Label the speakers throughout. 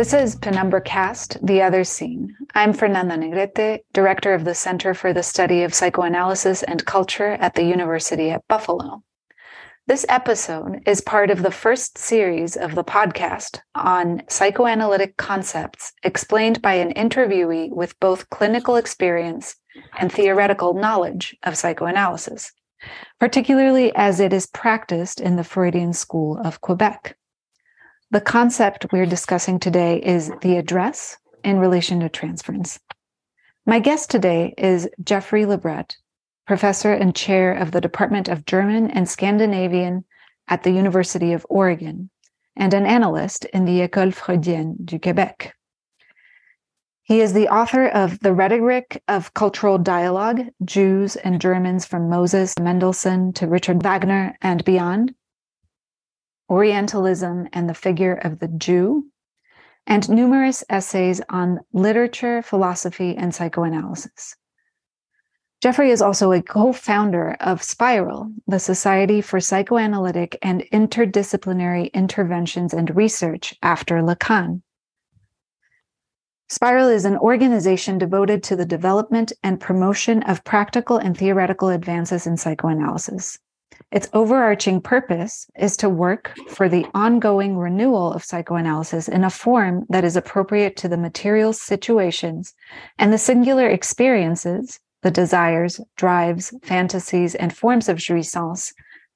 Speaker 1: This is Penumbra Cast, The Other Scene. I'm Fernanda Negrete, Director of the Center for the Study of Psychoanalysis and Culture at the University at Buffalo. This episode is part of the first series of the podcast on psychoanalytic concepts explained by an interviewee with both clinical experience and theoretical knowledge of psychoanalysis, particularly as it is practiced in the Freudian School of Quebec. The concept we're discussing today is the address in relation to transference. My guest today is Jeffrey Librett, professor and chair of the Department of German and Scandinavian at the University of Oregon, and an analyst in the École Freudienne du Québec. He is the author of The Rhetoric of Cultural Dialogue Jews and Germans from Moses Mendelssohn to Richard Wagner and Beyond, Orientalism and the Figure of the Jew, and numerous essays on literature, philosophy, and psychoanalysis. Jeffrey is also a co founder of Spiral, the Society for Psychoanalytic and Interdisciplinary Interventions and Research after Lacan. Spiral is an organization devoted to the development and promotion of practical and theoretical advances in psychoanalysis. Its overarching purpose is to work for the ongoing renewal of psychoanalysis in a form that is appropriate to the material situations and the singular experiences, the desires, drives, fantasies, and forms of jouissance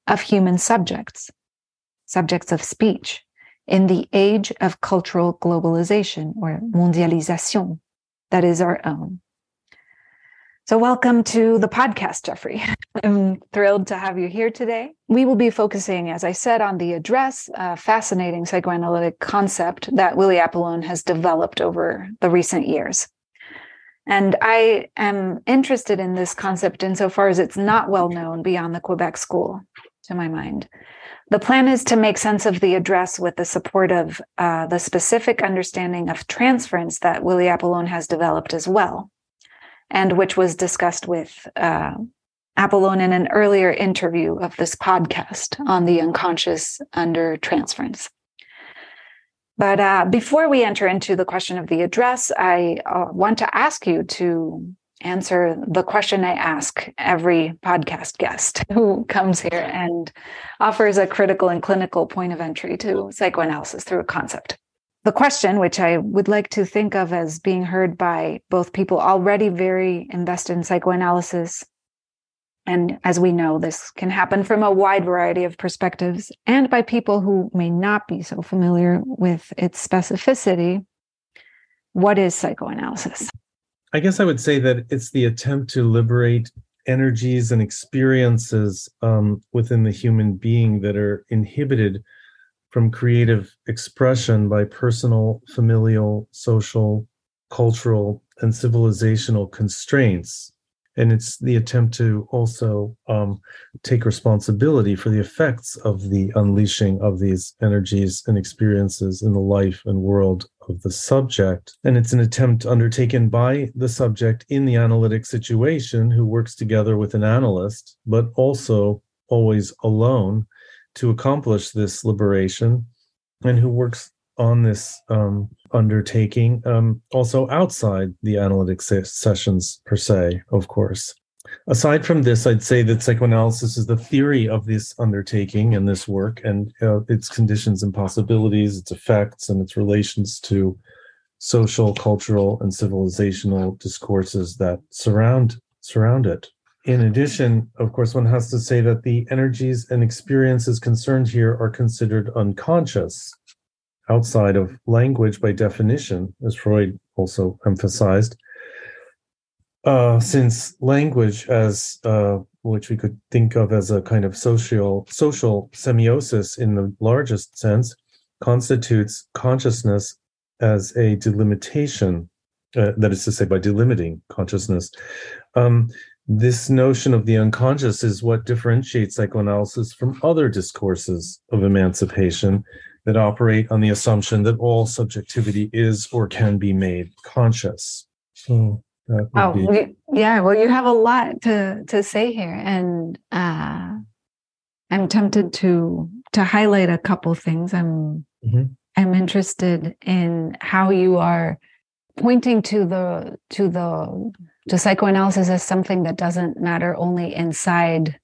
Speaker 1: of human subjects, subjects of speech, in the age of cultural globalization or mondialisation that is our own. So, welcome to the podcast, Jeffrey. I'm thrilled to have you here today. We will be focusing, as I said, on the address, a fascinating psychoanalytic concept that Willy Apollon has developed over the recent years. And I am interested in this concept insofar as it's not well known beyond the Quebec school, to my mind. The plan is to make sense of the address with the support of uh, the specific understanding of transference that Willy Apollon has developed as well and which was discussed with uh, in an earlier interview of this podcast on the unconscious under transference. But uh, before we enter into the question of the address, I uh, want to ask you to answer the question I ask every podcast guest who comes here and offers a critical and clinical point of entry to psychoanalysis through a concept the question, which I would like to think of as being heard by both people already very invested in psychoanalysis. And as we know, this can happen from a wide variety of perspectives and by people who may not be so familiar with its specificity. What is psychoanalysis?
Speaker 2: I guess I would say that it's the attempt to liberate energies and experiences um, within the human being that are inhibited from creative expression by personal, familial, social, cultural, and civilizational constraints. And it's the attempt to also um, take responsibility for the effects of the unleashing of these energies and experiences in the life and world of the subject. And it's an attempt undertaken by the subject in the analytic situation who works together with an analyst, but also always alone to accomplish this liberation and who works on this um, undertaking um, also outside the analytic se- sessions per se, of course. Aside from this, I'd say that psychoanalysis is the theory of this undertaking and this work and uh, its conditions and possibilities, its effects, and its relations to social, cultural, and civilizational discourses that surround surround it in addition, of course, one has to say that the energies and experiences concerned here are considered unconscious outside of language by definition, as Freud also emphasized. Uh, since language, as uh, which we could think of as a kind of social social semiosis in the largest sense, constitutes consciousness as a delimitation. Uh, that is to say, by delimiting consciousness. Um, this notion of the unconscious is what differentiates psychoanalysis from other discourses of emancipation that operate on the assumption that all subjectivity is or can be made conscious. So
Speaker 1: oh, be... yeah. Well, you have a lot to to say here, and uh, I'm tempted to to highlight a couple things. I'm mm-hmm. I'm interested in how you are pointing to the to the to psychoanalysis as something that doesn't matter only inside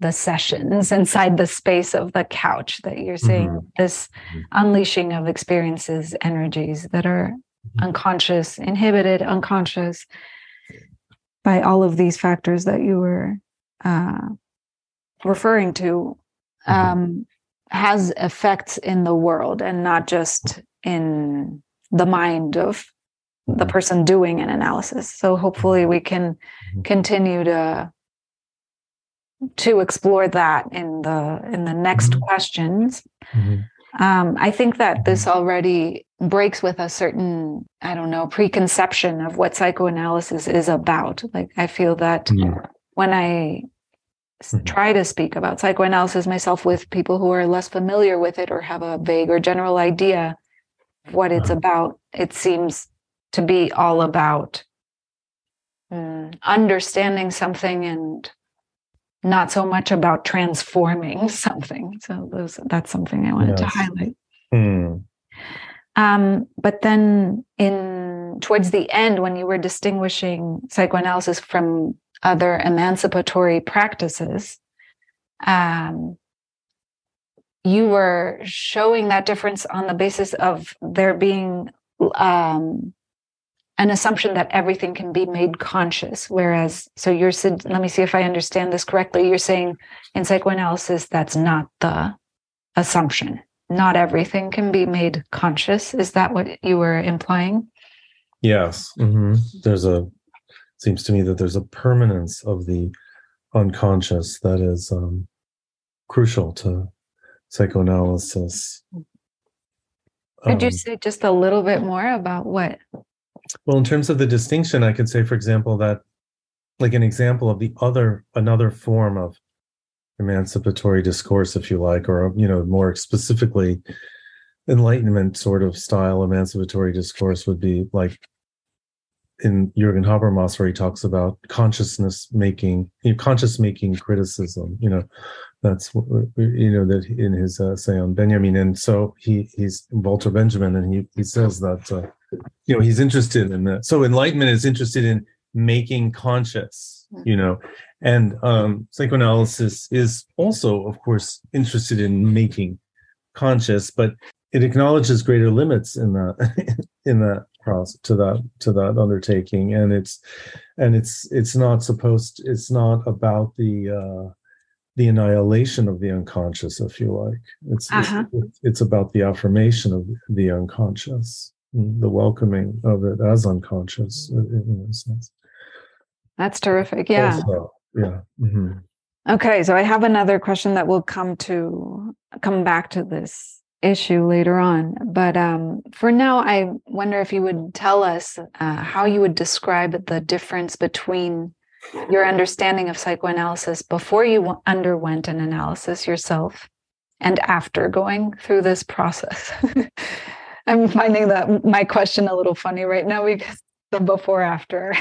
Speaker 1: the sessions inside the space of the couch that you're saying mm-hmm. this mm-hmm. unleashing of experiences energies that are mm-hmm. unconscious inhibited unconscious by all of these factors that you were uh, referring to mm-hmm. um, has effects in the world and not just in the mind of the person doing an analysis so hopefully we can continue to to explore that in the in the next mm-hmm. questions. Mm-hmm. Um, I think that this mm-hmm. already breaks with a certain I don't know preconception of what psychoanalysis is about. Like I feel that when I mm-hmm. try to speak about psychoanalysis myself with people who are less familiar with it or have a vague or general idea of what it's uh-huh. about, it seems to be all about mm, understanding something and not so much about transforming something. So those, that's something I wanted yes. to highlight. Mm. Um, but then in towards the end, when you were distinguishing psychoanalysis from other emancipatory practices, um, you were showing that difference on the basis of there being um, an assumption that everything can be made conscious. Whereas so you're said, let me see if i understand this correctly. You're saying in psychoanalysis that's not the assumption. Not everything can be made conscious. Is that what you were implying?
Speaker 2: Yes. Mm-hmm. there's a seems to me that there's a permanence of the unconscious that is um, crucial to psychoanalysis.
Speaker 1: Could um, you say just a little bit more about what
Speaker 2: well, in terms of the distinction, I could say, for example, that like an example of the other another form of emancipatory discourse, if you like, or you know, more specifically, enlightenment sort of style emancipatory discourse would be like in Jürgen Habermas, where he talks about consciousness making, you know, conscious making criticism. You know, that's you know that in his essay on Benjamin, and so he he's Walter Benjamin, and he he says that uh, you know he's interested in that. So enlightenment is interested in making conscious, you know, and um, psychoanalysis is also, of course, interested in making conscious, but it acknowledges greater limits in that in that process to that to that undertaking and it's and it's it's not supposed it's not about the uh the annihilation of the unconscious if you like it's uh-huh. it's, it's about the affirmation of the unconscious the welcoming of it as unconscious in a sense
Speaker 1: that's terrific yeah
Speaker 2: also, yeah mm-hmm.
Speaker 1: okay so i have another question that will come to come back to this issue later on. But um, for now, I wonder if you would tell us uh, how you would describe the difference between your understanding of psychoanalysis before you underwent an analysis yourself and after going through this process. I'm finding that my question a little funny right now because the before after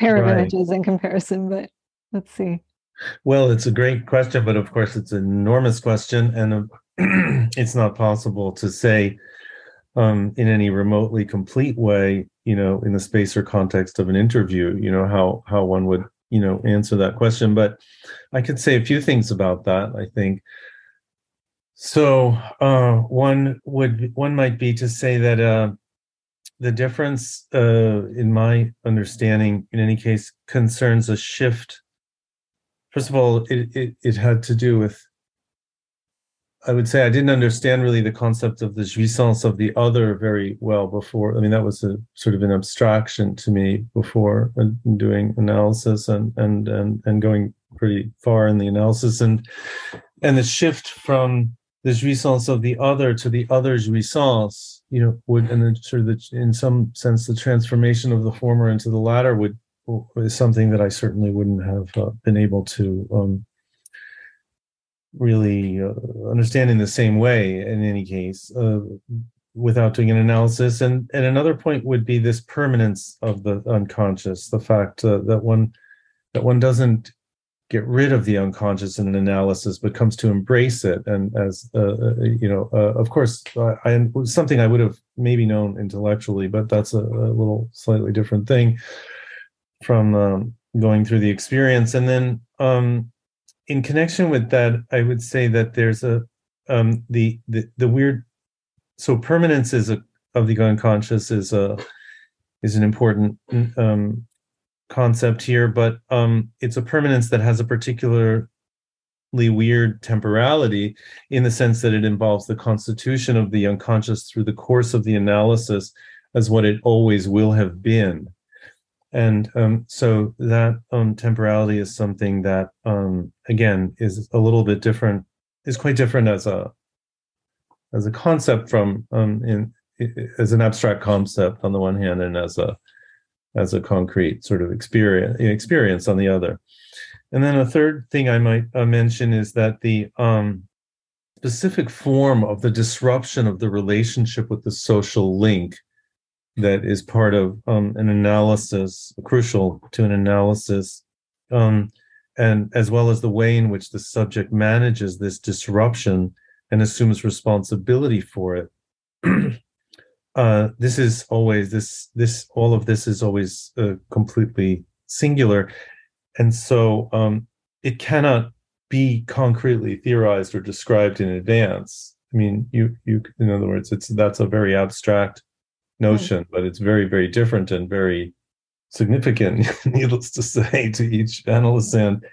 Speaker 1: pair of right. images in comparison, but let's see.
Speaker 2: Well, it's a great question, but of course, it's an enormous question. And it's not possible to say um, in any remotely complete way, you know, in the space or context of an interview, you know, how how one would, you know, answer that question. But I could say a few things about that. I think. So uh, one would one might be to say that uh, the difference, uh, in my understanding, in any case, concerns a shift. First of all, it, it, it had to do with I would say I didn't understand really the concept of the jouissance of the other very well before. I mean, that was a sort of an abstraction to me before doing analysis and and and and going pretty far in the analysis and and the shift from the jouissance of the other to the other jouissance, you know, would and then sort of the, in some sense the transformation of the former into the latter would is something that I certainly wouldn't have uh, been able to um, really uh, understand in the same way in any case uh, without doing an analysis. And and another point would be this permanence of the unconscious, the fact uh, that one that one doesn't get rid of the unconscious in an analysis, but comes to embrace it. And as uh, uh you know, uh, of course, I, I something I would have maybe known intellectually, but that's a, a little slightly different thing from um, going through the experience. And then um, in connection with that, I would say that there's a um, the, the the weird so permanence is a of the unconscious is a is an important um, concept here, but um, it's a permanence that has a particularly weird temporality in the sense that it involves the constitution of the unconscious through the course of the analysis as what it always will have been. And um, so that um, temporality is something that, um, again, is a little bit different, is quite different as a as a concept from um, in as an abstract concept on the one hand, and as a as a concrete sort of experience experience on the other. And then a third thing I might uh, mention is that the um, specific form of the disruption of the relationship with the social link that is part of um, an analysis, crucial to an analysis, um, and as well as the way in which the subject manages this disruption and assumes responsibility for it. uh, this is always this this all of this is always uh, completely singular, and so um, it cannot be concretely theorized or described in advance. I mean, you you in other words, it's that's a very abstract notion, mm. but it's very very different and very significant, needless to say, to each analyst and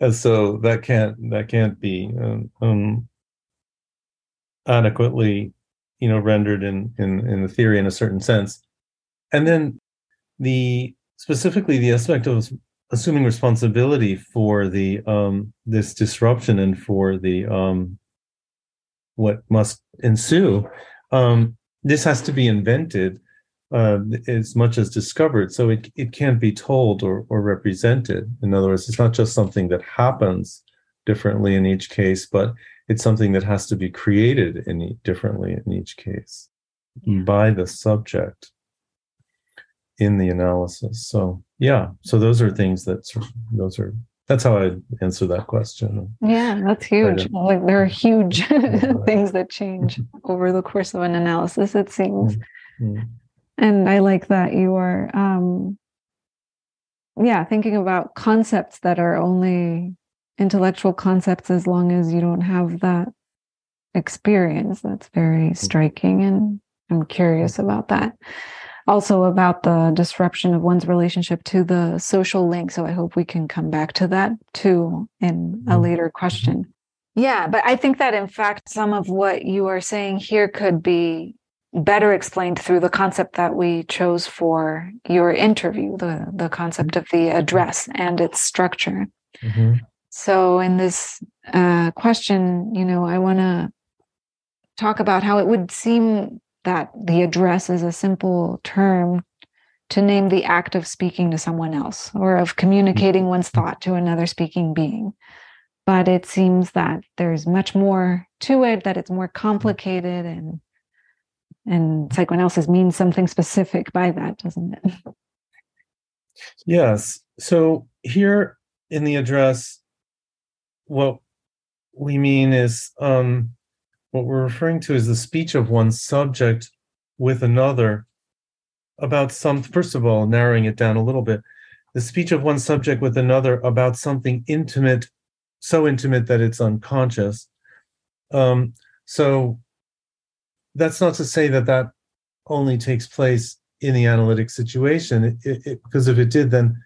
Speaker 2: and so that can't that can't be um, um, adequately you know rendered in in in the theory in a certain sense. And then the specifically the aspect of assuming responsibility for the um this disruption and for the um what must ensue um this has to be invented uh, as much as discovered. So it, it can't be told or, or represented. In other words it's not just something that happens differently in each case but it's something that has to be created in differently in each case yeah. by the subject in the analysis. So yeah so those are things that those are that's how i answer that question.
Speaker 1: Yeah that's huge. like there are huge things that change over the course of an analysis it seems. Mm-hmm. and i like that you are um yeah thinking about concepts that are only intellectual concepts as long as you don't have that experience. That's very mm. striking. And I'm curious about that. Also, about the disruption of one's relationship to the social link. So, I hope we can come back to that too in a mm. later question. Yeah, but I think that in fact, some of what you are saying here could be better explained through the concept that we chose for your interview the, the concept of the address and its structure. Mm-hmm. So, in this uh, question, you know, I want to talk about how it would seem that the address is a simple term to name the act of speaking to someone else or of communicating one's thought to another speaking being. But it seems that there's much more to it, that it's more complicated and and psychoanalysis means something specific by that, doesn't it?
Speaker 2: Yes. So here in the address, what we mean is um, what we're referring to is the speech of one subject with another about some first of all narrowing it down a little bit the speech of one subject with another about something intimate so intimate that it's unconscious. Um, so that's not to say that that only takes place in the analytic situation. It, it, because if it did then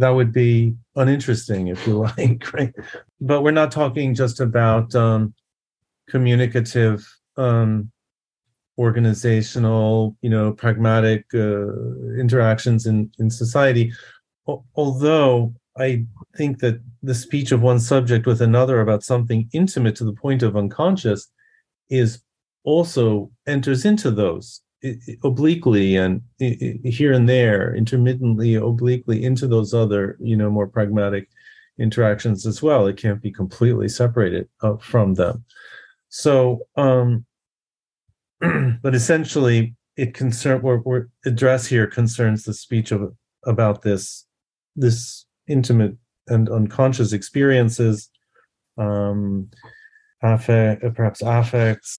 Speaker 2: that would be uninteresting, if you like, right? But we're not talking just about um, communicative, um, organizational, you know, pragmatic uh, interactions in in society. Although I think that the speech of one subject with another about something intimate to the point of unconscious is also enters into those obliquely and here and there intermittently obliquely into those other you know more pragmatic interactions as well. It can't be completely separated uh, from them. So um but essentially, it concern or, or address here concerns the speech of about this this intimate and unconscious experiences, um, affect, perhaps affects,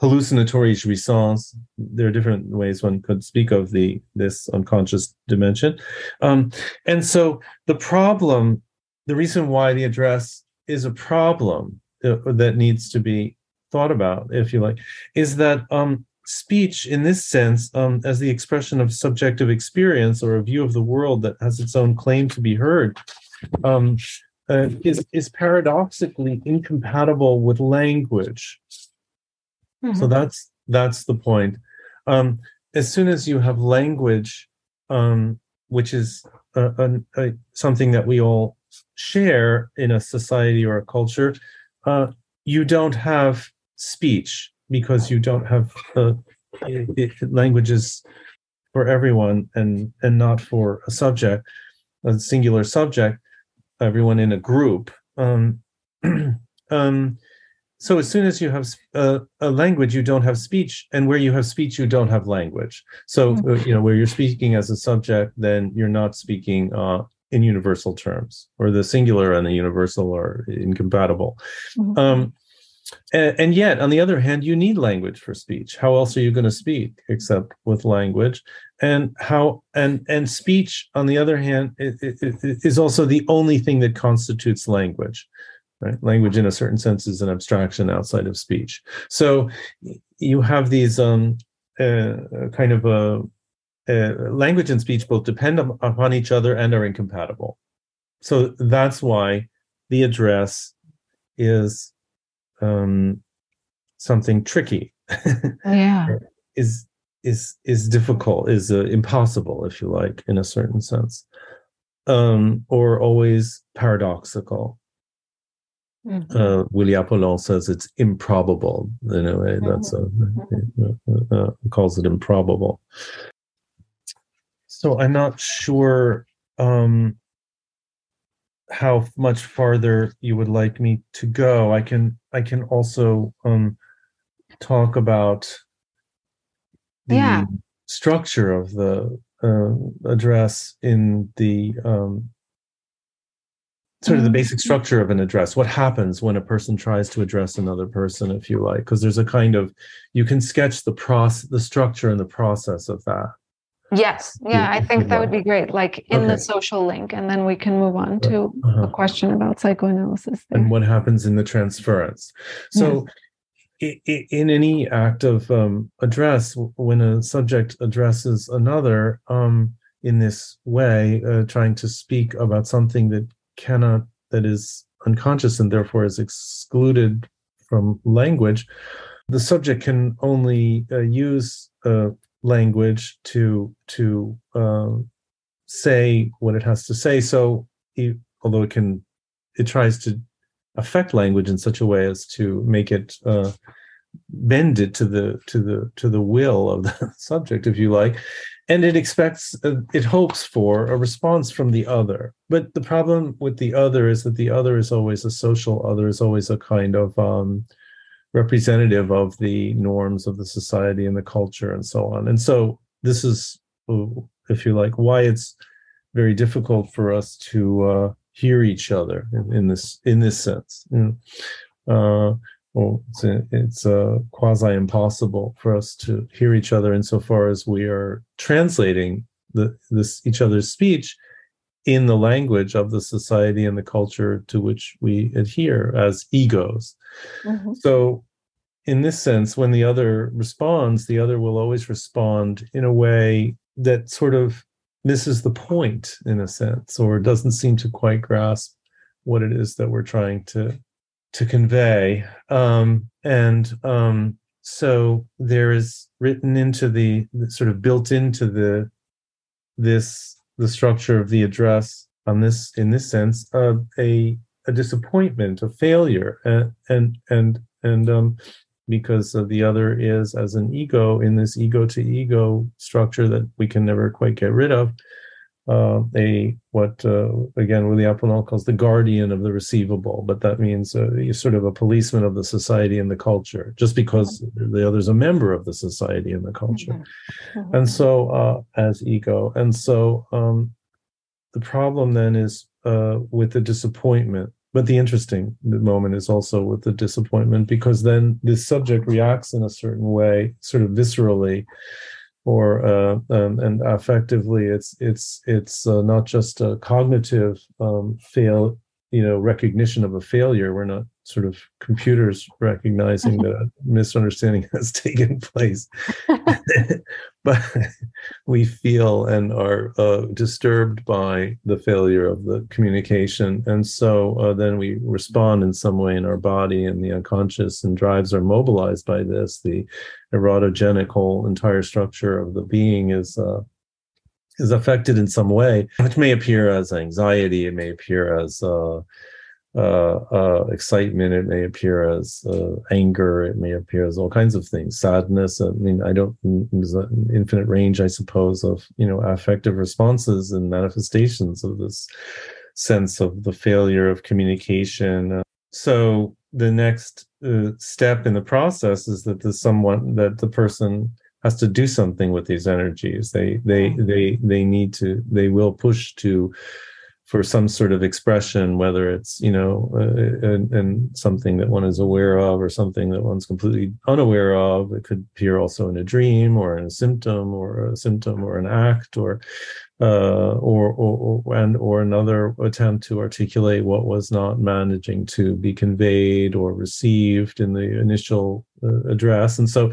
Speaker 2: hallucinatory jouissance. There are different ways one could speak of the this unconscious dimension, um, and so the problem, the reason why the address is a problem that needs to be thought about, if you like, is that um, speech, in this sense, um, as the expression of subjective experience or a view of the world that has its own claim to be heard, um, uh, is is paradoxically incompatible with language. Mm-hmm. So that's that's the point. Um, as soon as you have language, um, which is a, a, a, something that we all share in a society or a culture, uh, you don't have speech because you don't have uh, languages for everyone and and not for a subject, a singular subject, everyone in a group. Um, um, so as soon as you have a, a, language you don't have speech and where you have speech you don't have language. So mm-hmm. uh, you know where you're speaking as a subject then you're not speaking uh, in universal terms or the singular and the universal are incompatible. Mm-hmm. um, and, and, yet on the other hand you need language for speech. How else are you going to speak except with language? And how and and speech on the other hand it, it, it is also the only thing that constitutes language right? Language in a certain sense is an abstraction outside of speech. So you have these um uh, kind of a, uh, language and speech both depend upon each other and are incompatible. So that's why the address is um something tricky.
Speaker 1: Yeah.
Speaker 2: Is is is difficult is uh, impossible if you like in a certain sense. Um or always paradoxical Mm-hmm. Uh, Willy Apollon says it's improbable in a way. That's a, mm-hmm. uh, uh, calls it improbable. So I'm not sure um, how much farther you would like me to go. I can I can also um, talk about the yeah. structure of the uh, address in the um, sort of the mm-hmm. basic structure of an address what happens when a person tries to address another person if you like because there's a kind of you can sketch the process the structure and the process of that
Speaker 1: yes yeah i think that would be great like in okay. the social link and then we can move on to uh-huh. a question about psychoanalysis
Speaker 2: there. and what happens in the transference so yes. in any act of um, address when a subject addresses another um, in this way uh, trying to speak about something that cannot that is unconscious and therefore is excluded from language the subject can only uh, use uh, language to to uh, say what it has to say. So it, although it can it tries to affect language in such a way as to make it uh, bend it to the to the to the will of the subject if you like and it expects it hopes for a response from the other. But the problem with the other is that the other is always a social other is always a kind of um, representative of the norms of the society and the culture and so on. And so this is if you like why it's very difficult for us to uh, hear each other in, in, this in this sense. Uh, well, it's it's quasi impossible for us to hear each other insofar as we are translating the this each other's speech in the language of the society and the culture to which we adhere as egos. Mm-hmm. So, in this sense, when the other responds, the other will always respond in a way that sort of misses the point, in a sense, or doesn't seem to quite grasp what it is that we're trying to to convey. Um, and um, so there is written into the sort of built into the this the structure of the address on this in this sense uh, a a disappointment, a failure, and and and and um, because of the other is as an ego in this ego to ego structure that we can never quite get rid of. Uh, a what uh, again Willy Apollon calls the guardian of the receivable, but that means uh, you're sort of a policeman of the society and the culture, just because the other's a member of the society and the culture, mm-hmm. Mm-hmm. and so uh, as ego, and so um, the problem then is uh, with the disappointment. But the interesting moment is also with the disappointment because then this subject reacts in a certain way, sort of viscerally, or uh, um, and effectively it's it's it's uh, not just a cognitive um, fail you know recognition of a failure. We're not sort of computers recognizing that a misunderstanding has taken place. But we feel and are uh, disturbed by the failure of the communication. And so uh, then we respond in some way in our body and the unconscious and drives are mobilized by this. The erotogenic whole entire structure of the being is uh, is affected in some way which may appear as anxiety it may appear as uh, uh, uh, excitement. It may appear as uh, anger. It may appear as all kinds of things. Sadness. I mean, I don't. There's an infinite range, I suppose, of you know affective responses and manifestations of this sense of the failure of communication. so the next uh, step in the process is that the someone that the person has to do something with these energies. They they they they need to. They will push to for some sort of expression, whether it's you know, uh, and, and, something that one is aware of, or something that one's completely unaware of. It could appear also in a dream, or in a symptom, or a symptom, or an act, or uh, or, or, or and or another attempt to articulate what was not managing to be conveyed or received in the initial uh, address, and so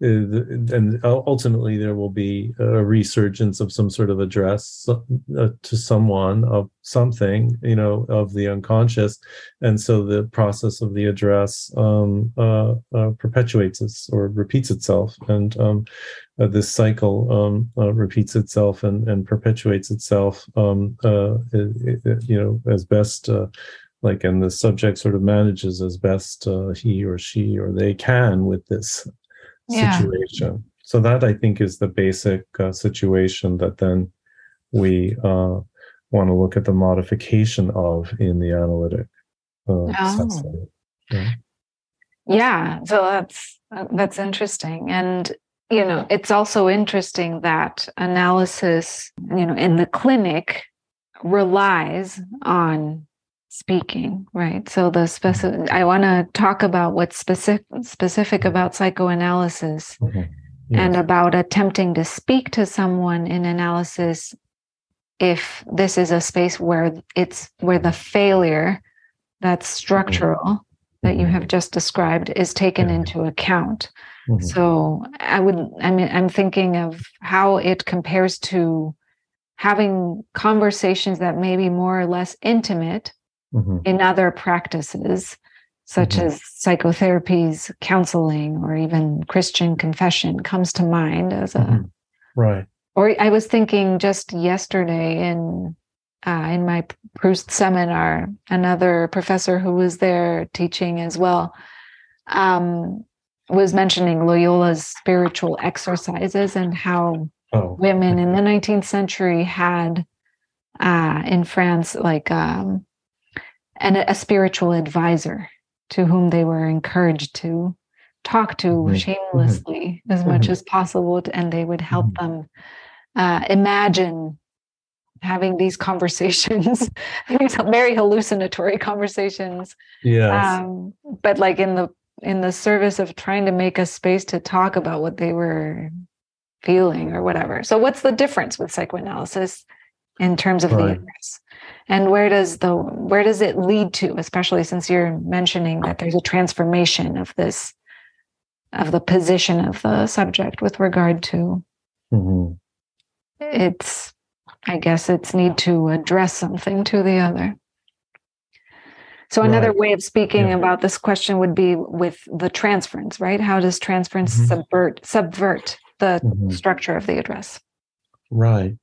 Speaker 2: and ultimately there will be a resurgence of some sort of address uh, to someone of something you know of the unconscious. And so the process of the address um, uh, uh, perpetuates its or repeats itself. And um, uh, this cycle um, uh, repeats itself and, and perpetuates itself um, it, it, you know as best like and the subject sort of manages as best he or she or they can with this yeah. situation. So that I think is the basic uh, situation that then we uh, want to look at the modification of in the analytic. Uh,
Speaker 1: oh. yeah. yeah, so that's that's interesting, and you know it's also interesting that analysis, you know, in the clinic relies on speaking right so the specific i want to talk about what's specific specific about psychoanalysis mm-hmm. yes. and about attempting to speak to someone in analysis if this is a space where it's where the failure that's structural mm-hmm. that you have mm-hmm. just described is taken yeah. into account mm-hmm. so i would i mean i'm thinking of how it compares to having conversations that may be more or less intimate mm-hmm. in other practices such mm-hmm. as psychotherapies, counseling, or even Christian confession comes to mind as a mm-hmm.
Speaker 2: right.
Speaker 1: Or I was thinking just yesterday in uh, in my Proust seminar, another professor who was there teaching as well um, was mentioning Loyola's spiritual exercises and how oh. women in the 19th century had uh, in France like um, and a, spiritual advisor to whom they were encouraged to talk to mm-hmm. shamelessly as much mm-hmm. as possible and they would help mm-hmm. them uh, imagine having these conversations these very hallucinatory conversations
Speaker 2: yes. Um,
Speaker 1: but like in the in the service of trying to make a space to talk about what they were feeling or whatever so what's the difference with psychoanalysis in terms of right. the address and where does the where does it lead to especially since you're mentioning that there's a transformation of this of the position of the subject with regard to mm-hmm. it's i guess it's need to address something to the other so another right. way of speaking yeah. about this question would be with the transference right how does transference mm-hmm. subvert subvert the mm-hmm. structure of the address
Speaker 2: right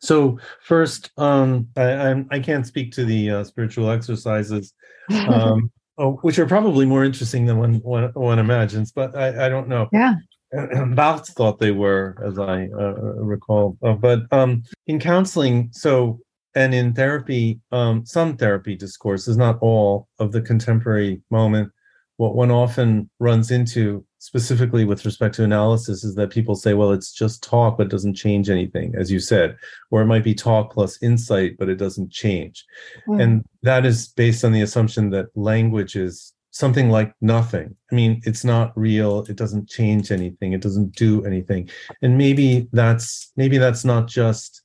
Speaker 2: so first, um, I, I'm, I can't speak to the uh, spiritual exercises, um, oh, which are probably more interesting than one, one, one imagines, but I, I don't know.
Speaker 1: Yeah.
Speaker 2: Barthes thought they were, as I uh, recall. Uh, but um, in counseling, so and in therapy, um, some therapy discourses, not all of the contemporary moment, what one often runs into specifically with respect to analysis is that people say, well, it's just talk, but it doesn't change anything, as you said, or it might be talk plus insight, but it doesn't change. Mm. And that is based on the assumption that language is something like nothing. I mean, it's not real. It doesn't change anything. It doesn't do anything. And maybe that's maybe that's not just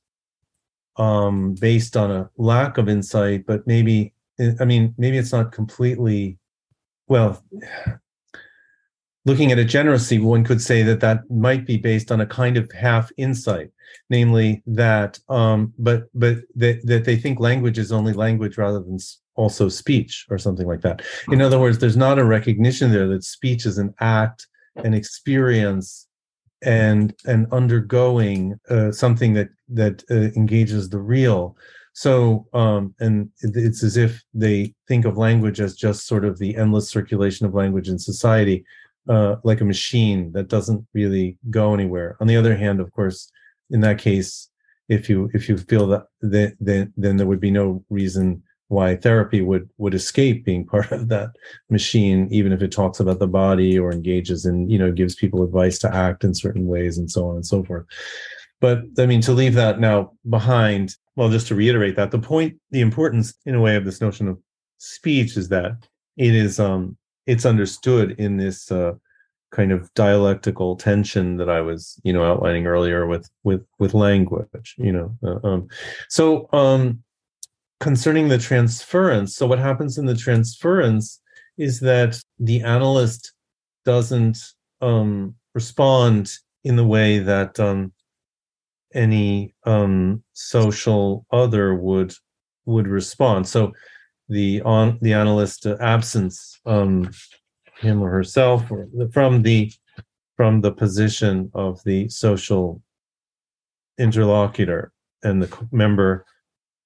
Speaker 2: um, based on a lack of insight, but maybe I mean maybe it's not completely well looking at it generously, one could say that that might be based on a kind of half insight, namely that, um, but but that, that they think language is only language rather than also speech or something like that. In other words, there's not a recognition there that speech is an act, an experience, and and undergoing uh, something that that uh, engages the real. So, um, and it's as if they think of language as just sort of the endless circulation of language in society, uh, like a machine that doesn't really go anywhere. On the other hand, of course, in that case, if you if you feel that then then, then there would be no reason why therapy would would escape being part of that machine even if it talks about the body or engages in you know gives people advice to act in certain ways and so on and so forth but i mean to leave that now behind well just to reiterate that the point the importance in a way of this notion of speech is that it is um it's understood in this uh kind of dialectical tension that I was, you know, outlining earlier with with with language, you know. Uh, um, so um, concerning the transference, so what happens in the transference is that the analyst doesn't um, respond in the way that um, any um, social other would would respond. So the on the analyst absence um, him or herself or from the from the position of the social interlocutor and the member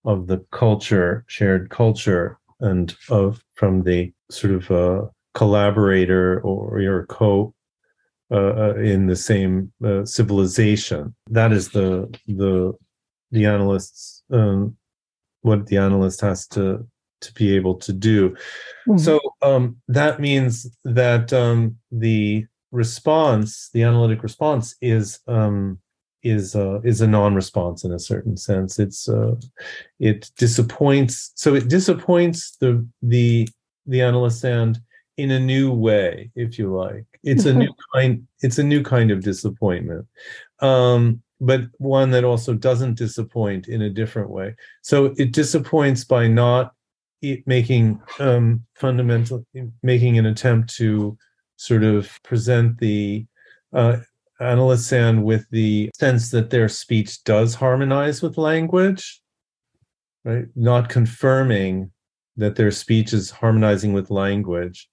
Speaker 2: of the culture, shared culture, and of from the sort of uh, collaborator or your co uh, uh, in the same uh, civilization. That is the the the analyst's um, what the analyst has to to be able to do. Mm-hmm. So um, that means that um, the response, the analytic response, is um, is uh, is a non-response in a certain sense. It's uh, it disappoints. So it disappoints the the the analysand in a new way, if you like. It's a new kind. It's a new kind of disappointment, um, but one that also doesn't disappoint in a different way. So it disappoints by not making um, fundamental, making an attempt to sort of present the uh, analysand with the sense that their speech does harmonize with language, right? Not confirming that their speech is harmonizing with language.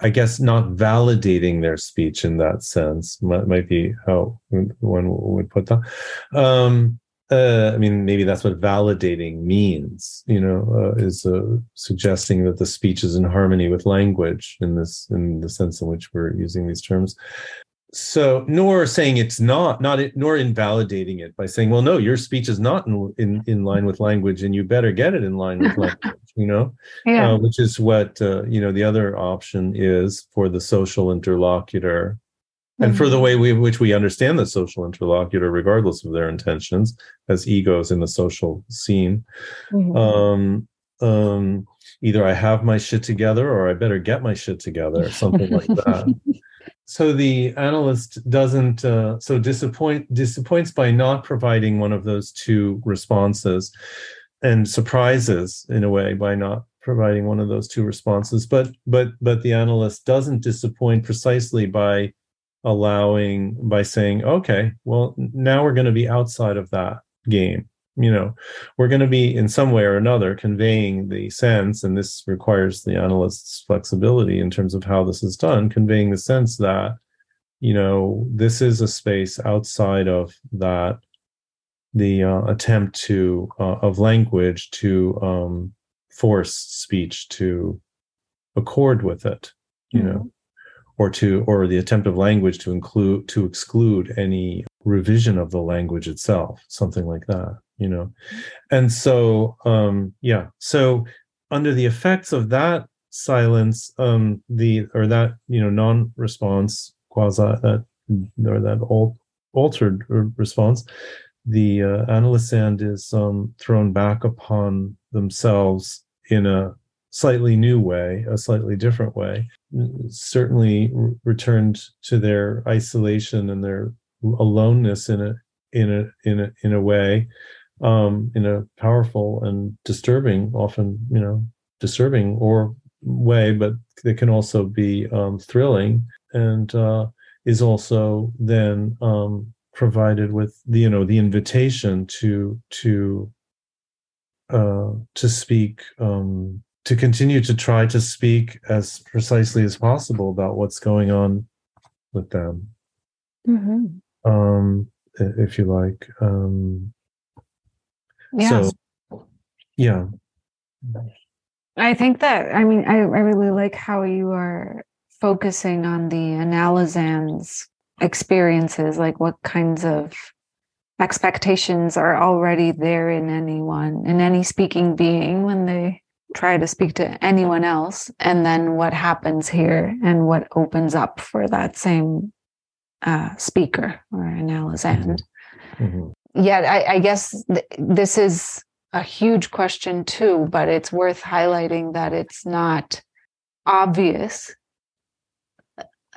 Speaker 2: I guess not validating their speech in that sense might, might be how one would put that. Um, uh, I mean, maybe that's what validating means. You know, uh, is uh, suggesting that the speech is in harmony with language in this, in the sense in which we're using these terms so nor saying it's not not it, nor invalidating it by saying well no your speech is not in in, in line with language and you better get it in line with language you know yeah. uh, which is what uh, you know the other option is for the social interlocutor. And for the mm-hmm. way we which we understand the social interlocutor regardless of their intentions as egos in the social scene mm-hmm. um um either i have my shit together or i better get my shit together something like that so the analyst doesn't uh, so disappoint disappoints by not providing one of those two responses and surprises in a way by not providing one of those two responses but but but the analyst doesn't disappoint precisely by allowing by saying okay well now we're going to be outside of that game you know we're going to be in some way or another conveying the sense and this requires the analyst's flexibility in terms of how this is done conveying the sense that you know this is a space outside of that the uh, attempt to uh, of language to um, force speech to accord with it you mm-hmm. know or to or the attempt of language to include to exclude any revision of the language itself something like that you know? And so um yeah so under the effects of that silence um the or that you know non-response quasi that or that alt, altered response the uh, analysand is um thrown back upon themselves in a slightly new way a slightly different way certainly returned to their isolation and their aloneness in a in a in a in a way um in a powerful and disturbing often you know disturbing or way but it can also be um thrilling and uh is also then um provided with the you know the invitation to to uh to speak um to continue to try to speak as precisely as possible about what's going on with them mm-hmm. um if you like um
Speaker 1: yeah. so
Speaker 2: yeah
Speaker 1: i think that i mean I, I really like how you are focusing on the analysand's experiences like what kinds of expectations are already there in anyone in any speaking being when they try to speak to anyone else and then what happens here and what opens up for that same uh, speaker or analysand mm-hmm. mm-hmm. yet I, I guess th- this is a huge question too but it's worth highlighting that it's not obvious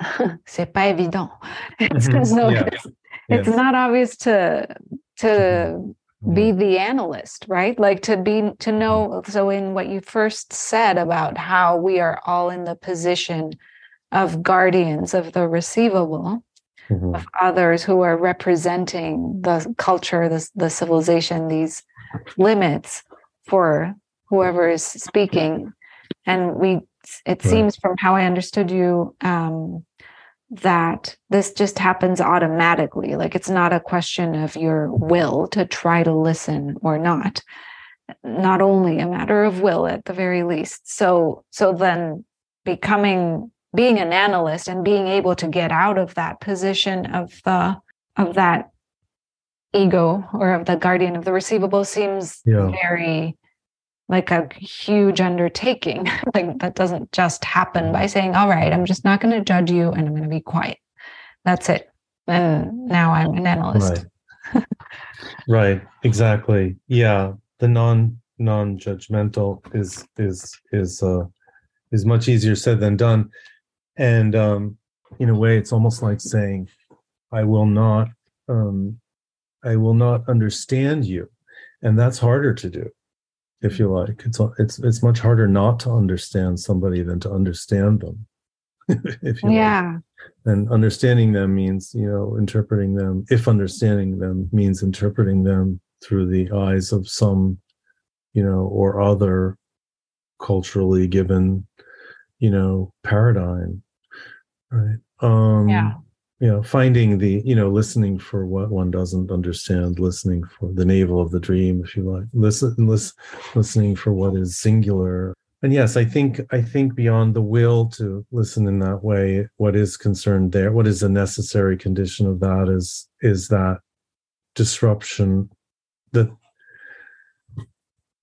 Speaker 1: c'est pas évident it's, mm-hmm. so yeah. it's, it's not obvious to to mm-hmm be the analyst right like to be to know so in what you first said about how we are all in the position of guardians of the receivable mm-hmm. of others who are representing the culture the, the civilization these limits for whoever is speaking and we it right. seems from how i understood you um, that this just happens automatically. Like it's not a question of your will to try to listen or not. Not only a matter of will at the very least. So so then becoming being an analyst and being able to get out of that position of the of that ego or of the guardian of the receivable seems yeah. very like a huge undertaking. like that doesn't just happen by saying, all right, I'm just not going to judge you and I'm going to be quiet. That's it. And now I'm an analyst.
Speaker 2: Right. right. Exactly. Yeah. The non non-judgmental is is is uh is much easier said than done. And um in a way it's almost like saying, I will not um I will not understand you. And that's harder to do if you like. It's it's it's much harder not to understand somebody than to understand them.
Speaker 1: if you yeah. Like.
Speaker 2: And understanding them means, you know, interpreting them. If understanding them means interpreting them through the eyes of some, you know, or other culturally given, you know, paradigm. Right. Um
Speaker 1: yeah
Speaker 2: you know finding the you know listening for what one doesn't understand listening for the navel of the dream if you like listen listen listening for what is singular. And yes i think i think beyond the will to listen in that way what is concerned there what is a necessary condition of that is is that disruption the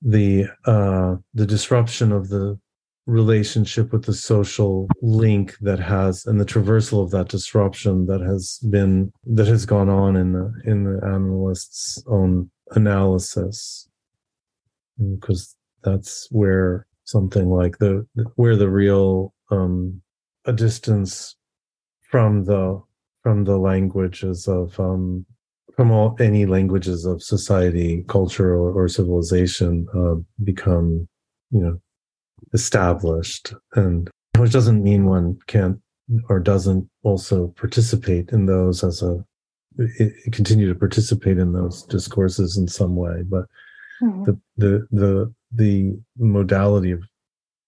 Speaker 2: the uh the disruption of the relationship with the social link that has and the traversal of that disruption that has been that has gone on in the in the analyst's own analysis. Because that's where something like the where the real um a distance from the from the languages of um from all any languages of society culture or, or civilization uh, become you know established and which doesn't mean one can't or doesn't also participate in those as a continue to participate in those discourses in some way but mm-hmm. the the the the modality of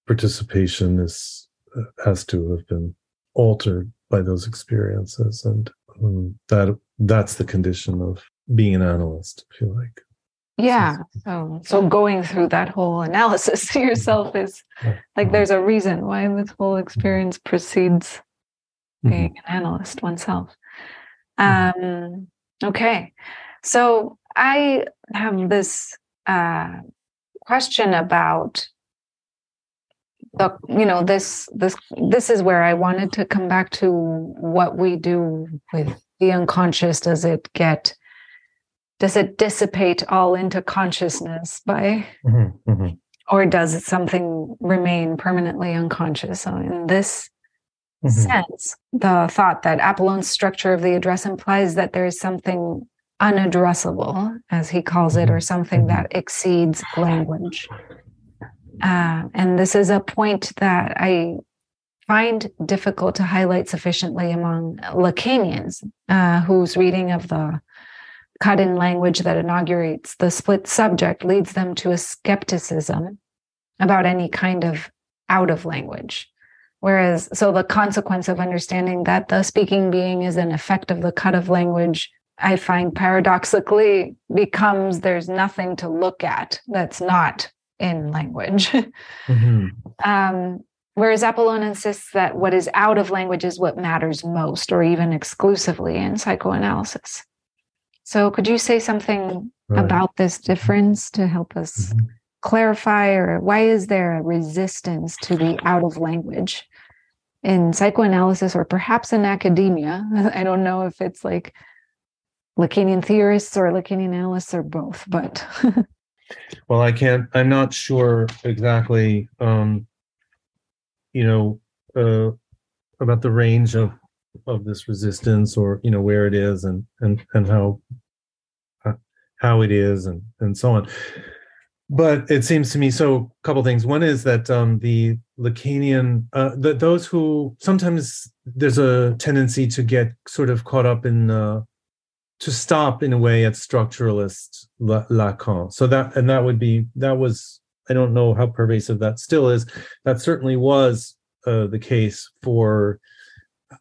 Speaker 2: participation is uh, has to have been altered by those experiences and um, that that's the condition of being an analyst if you like
Speaker 1: yeah so so going through that whole analysis to yourself is like there's a reason why this whole experience precedes being mm-hmm. an analyst oneself. Mm-hmm. Um, okay, so I have this uh, question about the you know this this this is where I wanted to come back to what we do with the unconscious. Does it get does it dissipate all into consciousness by mm-hmm, mm-hmm. or does something remain permanently unconscious so in this mm-hmm. sense the thought that apollon's structure of the address implies that there is something unaddressable as he calls it or mm-hmm. something that mm-hmm. exceeds language uh, and this is a point that i find difficult to highlight sufficiently among lacanians uh, whose reading of the cut in language that inaugurates the split subject leads them to a skepticism about any kind of out of language. Whereas, so the consequence of understanding that the speaking being is an effect of the cut of language, I find paradoxically becomes there's nothing to look at that's not in language. Mm-hmm. um, whereas Apollon insists that what is out of language is what matters most, or even exclusively in psychoanalysis. So, could you say something right. about this difference to help us mm-hmm. clarify, or why is there a resistance to the out of language in psychoanalysis or perhaps in academia? I don't know if it's like Lacanian theorists or Lacanian analysts or both, but.
Speaker 2: well, I can't, I'm not sure exactly, um, you know, uh, about the range of of this resistance or you know where it is and and and how how it is and and so on. But it seems to me so a couple things. One is that um the lacanian uh that those who sometimes there's a tendency to get sort of caught up in uh to stop in a way at structuralist lacan. So that and that would be that was i don't know how pervasive that still is. That certainly was uh, the case for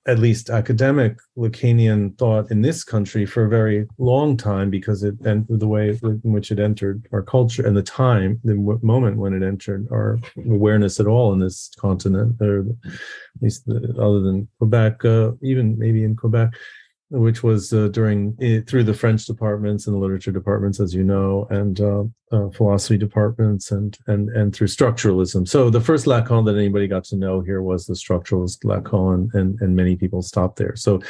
Speaker 2: at least academic Lacanian thought in this country for a very long time because it and the way in which it entered our culture and the time, the moment when it entered our awareness at all in this continent, or at least the, other than Quebec, uh, even maybe in Quebec, which was uh, during through the French departments and the literature departments, as you know, and uh, uh, philosophy departments, and and and through structuralism. So the first Lacan that anybody got to know here was the structuralist Lacan, and and many people stopped there. So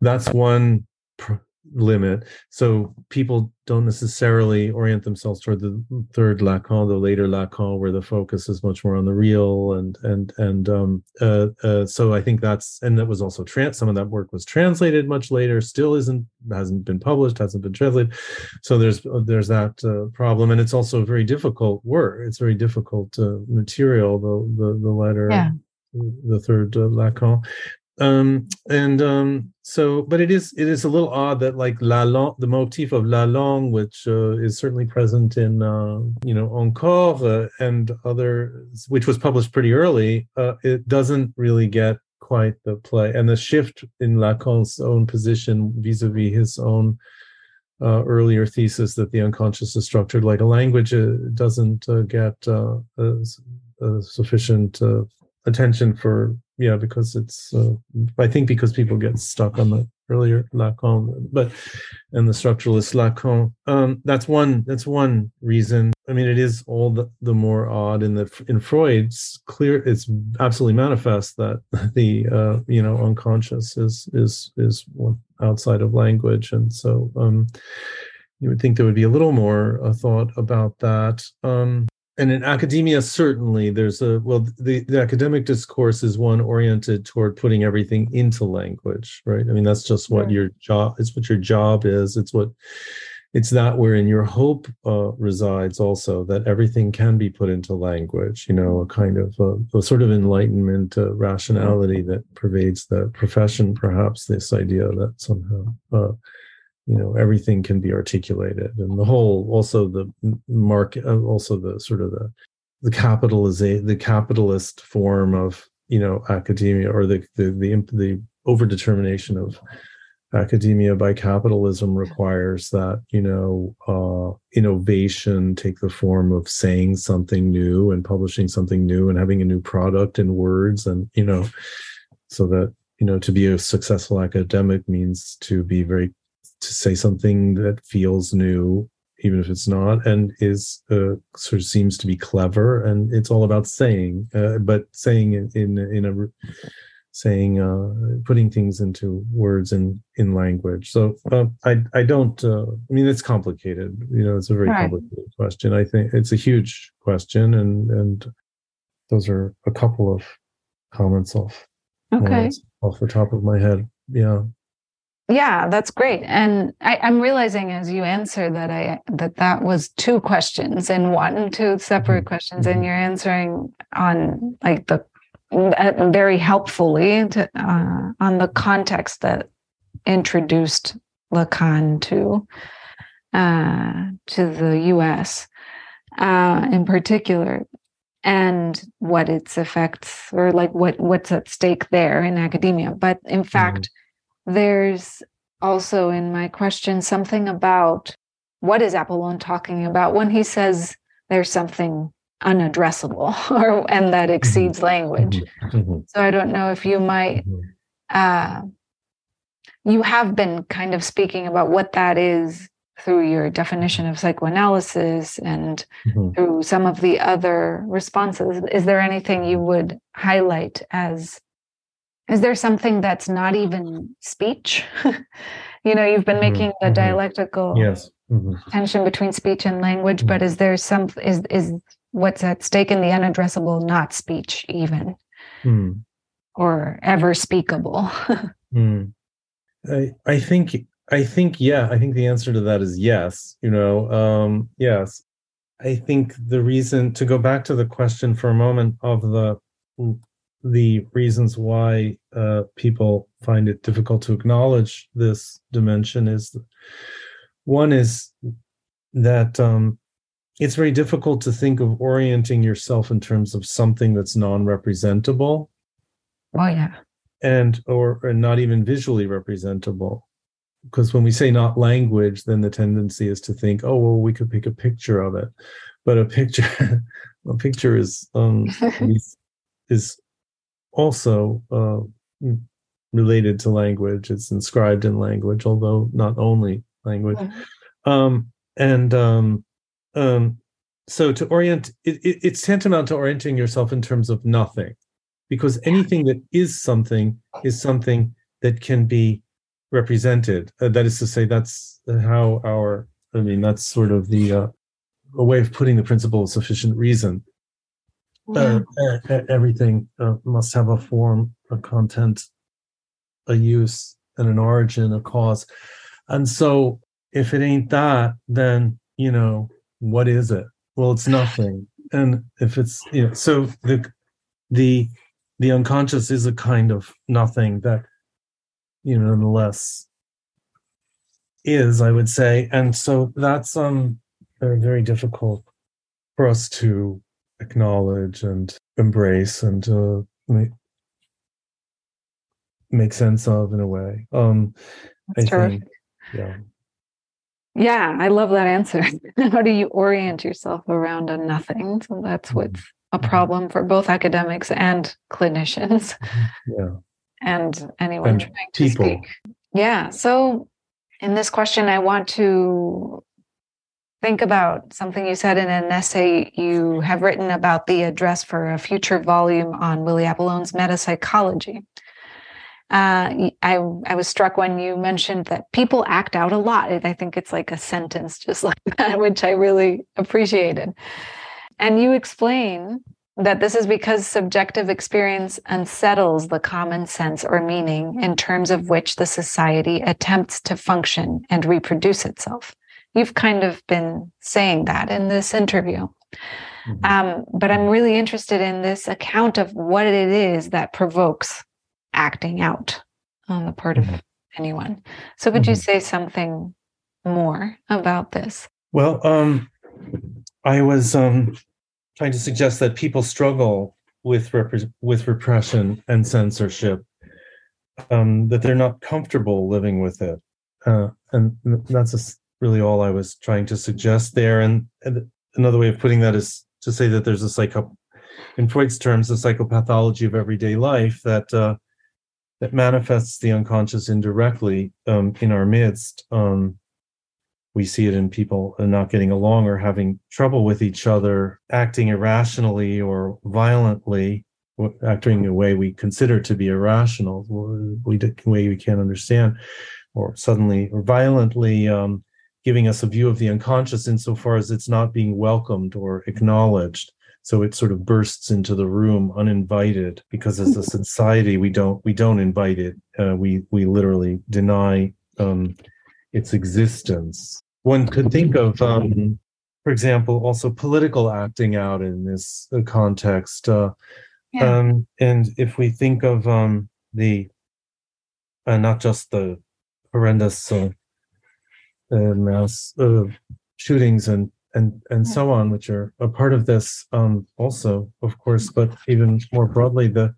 Speaker 2: that's one pr- limit. So people don't necessarily orient themselves toward the third Lacan, the later Lacan, where the focus is much more on the real and and and um, uh, uh, so I think that's and that was also trans. Some of that work was translated much later. Still isn't hasn't been published, hasn't been translated. So there's there's that uh, problem, and it's also very difficult work. It's very difficult uh, material. The the the letter. Yeah the third uh, Lacan um and um so but it is it is a little odd that like la langue the motif of la langue which uh, is certainly present in uh, you know encore uh, and other which was published pretty early uh, it doesn't really get quite the play. And the shift in lacan's own position vis-a-vis his own uh, earlier thesis that the unconscious is structured like a language uh, doesn't get sufficient attention for yeah because it's uh, i think because people get stuck on the earlier lacan but and the structuralist lacan. Um that's one that's one reason. I mean it is all the, the more odd in the in freud's clear it's absolutely manifest that the uh you know unconscious is is is outside of language. And so um you would think there would be a little more uh, thought about that. Um and in academia certainly there's a well the, the academic discourse is one oriented toward putting everything into language right? I mean that's just what your job it's what your job is. It's what it's that wherein your hope uh, resides also that everything can be put into language you know a kind of a, uh, a sort of enlightenment uh, rationality that pervades the profession perhaps this idea that somehow uh, you know everything can be articulated. And the whole also the market uh, also the sort of the the capitalization the capitalist form of you know academia or the the the, the overdetermination of academia by capitalism requires that you know uh, innovation take the form of saying something new and publishing something new and having a new product in words and you know so that you know to be a successful academic means to be very to say something that feels new even if it's not and is uh, sort of seems to be clever and it's all about saying uh, but saying in in, in a saying uh, putting things into words in in language. So uh, i i don't uh, i mean it's complicated you know it's a very right. complicated question. I think it's a huge question and and those are a couple of comments off
Speaker 1: okay.
Speaker 2: off the top of my head. Yeah
Speaker 1: yeah that's great and I, am realizing as you answer that i that that was two questions in one two separate mm-hmm. questions and mm-hmm. you're answering on like the uh, very helpfully to, uh, on the context that introduced lacan to uh, to the us uh, in particular and what its effects or like what what's at stake there in academia but in fact mm-hmm there's also in my question something about what is Apollon talking about when he says there's something unaddressable or and that mm-hmm. exceeds language. Mm-hmm. mm-hmm. So I don't know if you might uh, you have been kind of speaking about what that is through your definition of psychoanalysis and mm-hmm. through some of the other responses. Is there anything you would highlight as is there something that's not even speech you know you've been mm-hmm, making the mm-hmm. dialectical
Speaker 2: yes mm-hmm.
Speaker 1: tension between speech and language mm-hmm. but is there some is is what's at stake in the unaddressable not speech even mm. or ever speakable
Speaker 2: mm. I, I think i think yeah i think the answer to that is yes you know um yes i think the reason to go back to the question for a moment of the the reasons why uh, people find it difficult to acknowledge this dimension is one is that um, it's very difficult to think of orienting yourself in terms of something that's non-representable.
Speaker 1: Oh yeah,
Speaker 2: and or, or not even visually representable. Because when we say not language, then the tendency is to think, oh well, we could pick a picture of it, but a picture, a picture is um, is also uh, related to language. It's inscribed in language, although not only language. Mm-hmm. Um, and um, um, so to orient, it, it, it's tantamount to orienting yourself in terms of nothing, because anything that is something is something that can be represented. Uh, that is to say, that's how our, I mean, that's sort of the uh, a way of putting the principle of sufficient reason uh, everything uh, must have a form, a content, a use, and an origin, a cause. And so, if it ain't that, then you know what is it? Well, it's nothing. And if it's you know, so the the the unconscious is a kind of nothing that you know, nonetheless is, I would say. And so that's um very, very difficult for us to acknowledge and embrace and uh, make, make sense of in a way. Um,
Speaker 1: That's I think, yeah. Yeah, I love that answer. How do you orient yourself around a nothing? So that's mm-hmm. what's a problem for both academics and clinicians.
Speaker 2: Mm-hmm. Yeah.
Speaker 1: And anyone and trying to speak. Yeah. So in this question, I want to think about something you said in an essay you have written about the address for a future volume on Willy Apollon's metapsychology. Uh, I, I was struck when you mentioned that people act out a lot. I think it's like a sentence just like that, which I really appreciated. And you explain that this is because subjective experience unsettles the common sense or meaning in terms of which the society attempts to function and reproduce itself. You've kind of been saying that in this interview. Mm-hmm. Um, but I'm really interested in this account of what it is that provokes acting out on the part mm-hmm. of anyone. So, could mm-hmm. you say something more about this?
Speaker 2: Well, um, I was um, trying to suggest that people struggle with with repression and censorship, um, that they're not comfortable living with it, uh, and that's a really all I was trying to suggest there. And, and another way of putting that is to say that there's a psycho, in Freud's terms, a psychopathology of everyday life that uh, that manifests the unconscious indirectly um, in our midst. Um, we see it in people not getting along or having trouble with each other, acting irrationally or violently, acting in a way we consider to be irrational, we way we can't understand, or suddenly or violently um, giving us a view of the unconscious insofar as it's not being welcomed or acknowledged. So it sort of bursts into the room uninvited because as a society we don't we don't invite it. Uh, we we literally deny um, its existence. One could think of um, for example also political acting out in this uh, context uh, yeah. um, and if we think of um, the uh, not just the horrendous uh, uh, mass shootings and and and so on, which are a part of this um, also, of course, but even more broadly, the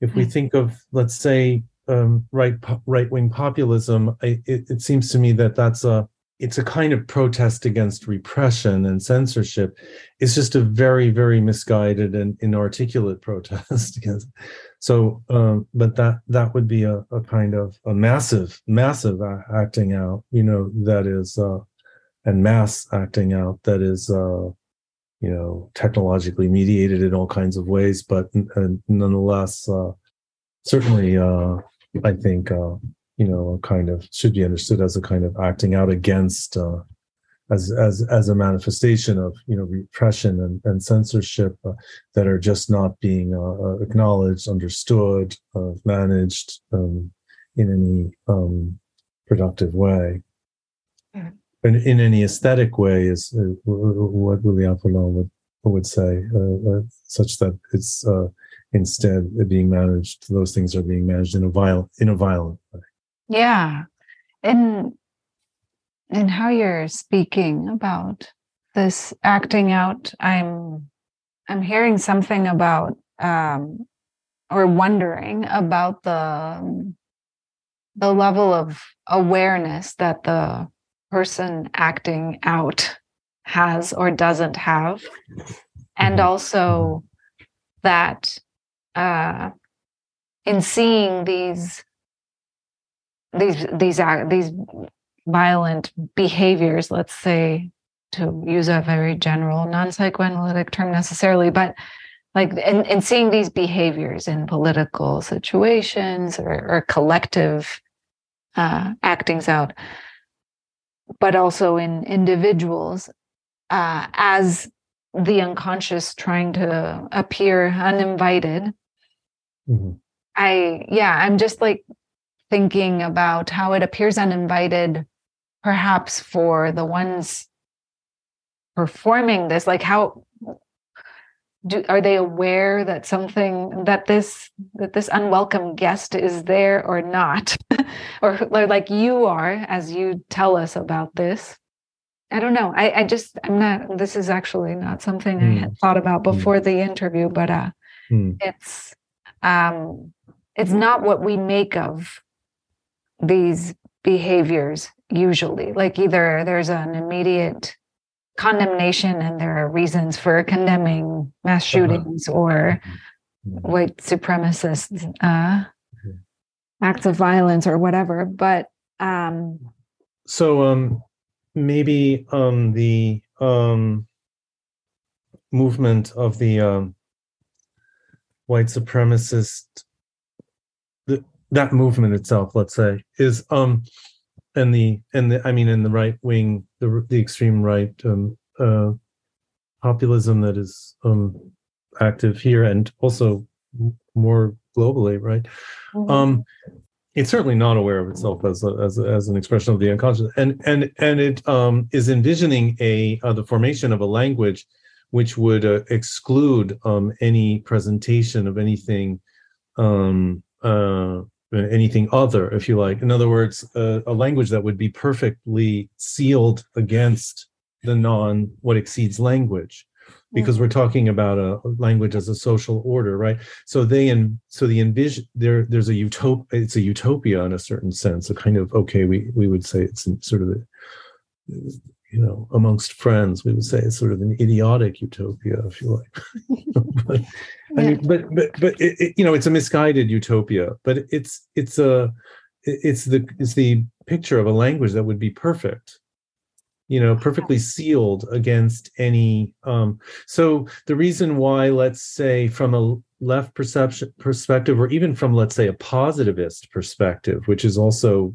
Speaker 2: if we think of let's say um, right right wing populism, I, it, it seems to me that that's a it's a kind of protest against repression and censorship. It's just a very very misguided and inarticulate protest against. So, um, but that that would be a, a kind of a massive massive acting out, you know, that is. Uh, and mass acting out that is uh, you know technologically mediated in all kinds of ways but nonetheless uh, certainly uh, i think uh, you know a kind of should be understood as a kind of acting out against uh, as as as a manifestation of you know repression and, and censorship uh, that are just not being acknowledged understood managed um, in any um, productive way mm-hmm in, in any aesthetic way is uh, what Willy Apollon would would say, uh, uh, such that it's uh, instead being managed. Those things are being managed in a violent in a violent way.
Speaker 1: Yeah, and and how you're speaking about this acting out, I'm I'm hearing something about um, or wondering about the the level of awareness that the person acting out has or doesn't have and mm-hmm. also that uh, in seeing these these these these violent behaviors let's say to use a very general non-psychoanalytic term necessarily but like in, in seeing these behaviors in political situations or, or collective uh, actings out but also in individuals uh, as the unconscious trying to appear uninvited. Mm-hmm. I, yeah, I'm just like thinking about how it appears uninvited, perhaps for the ones performing this, like how do are they aware that something that this that this unwelcome guest is there or not or, like you are as you tell us about this i don't know i i just i'm not this is actually not something mm. i had hmm. thought about hmm. before mm. the interview but uh mm. it's um it's not what we make of these behaviors usually like either there's an immediate condemnation and there are reasons for condemning mass uh-huh. shootings uh-huh. or mm-hmm. white supremacist uh, mm-hmm. acts of violence or whatever. But um,
Speaker 2: so um, maybe um, the um, movement of the um, white supremacist that movement itself, let's say, is um, and the and the I mean in the right wing, the the extreme right um, uh, populism that is um, active here and also more globally, right? Mm-hmm. Um, it's certainly not aware of itself as a, as, a, as an expression of the unconscious, and and and it um, is envisioning a uh, the formation of a language which would uh, exclude um, any presentation of anything um, uh, anything other, if you like. In other words, uh, a language that would be perfectly sealed against the non what exceeds language. Because we're talking about a language as a social order right? So they and so the envision there there's a utopia it's a utopia in a certain sense a kind of okay we we would say it's sort of you know, amongst friends, we would say it's sort of an idiotic utopia, if you like. but, yeah. I mean, but but but it, it, you know, it's a misguided utopia. But it's it's a it's the it's the picture of a language that would be perfect you know perfectly sealed against any um so the reason why let's say from a left perception perspective or even from let's say a positivist perspective which is also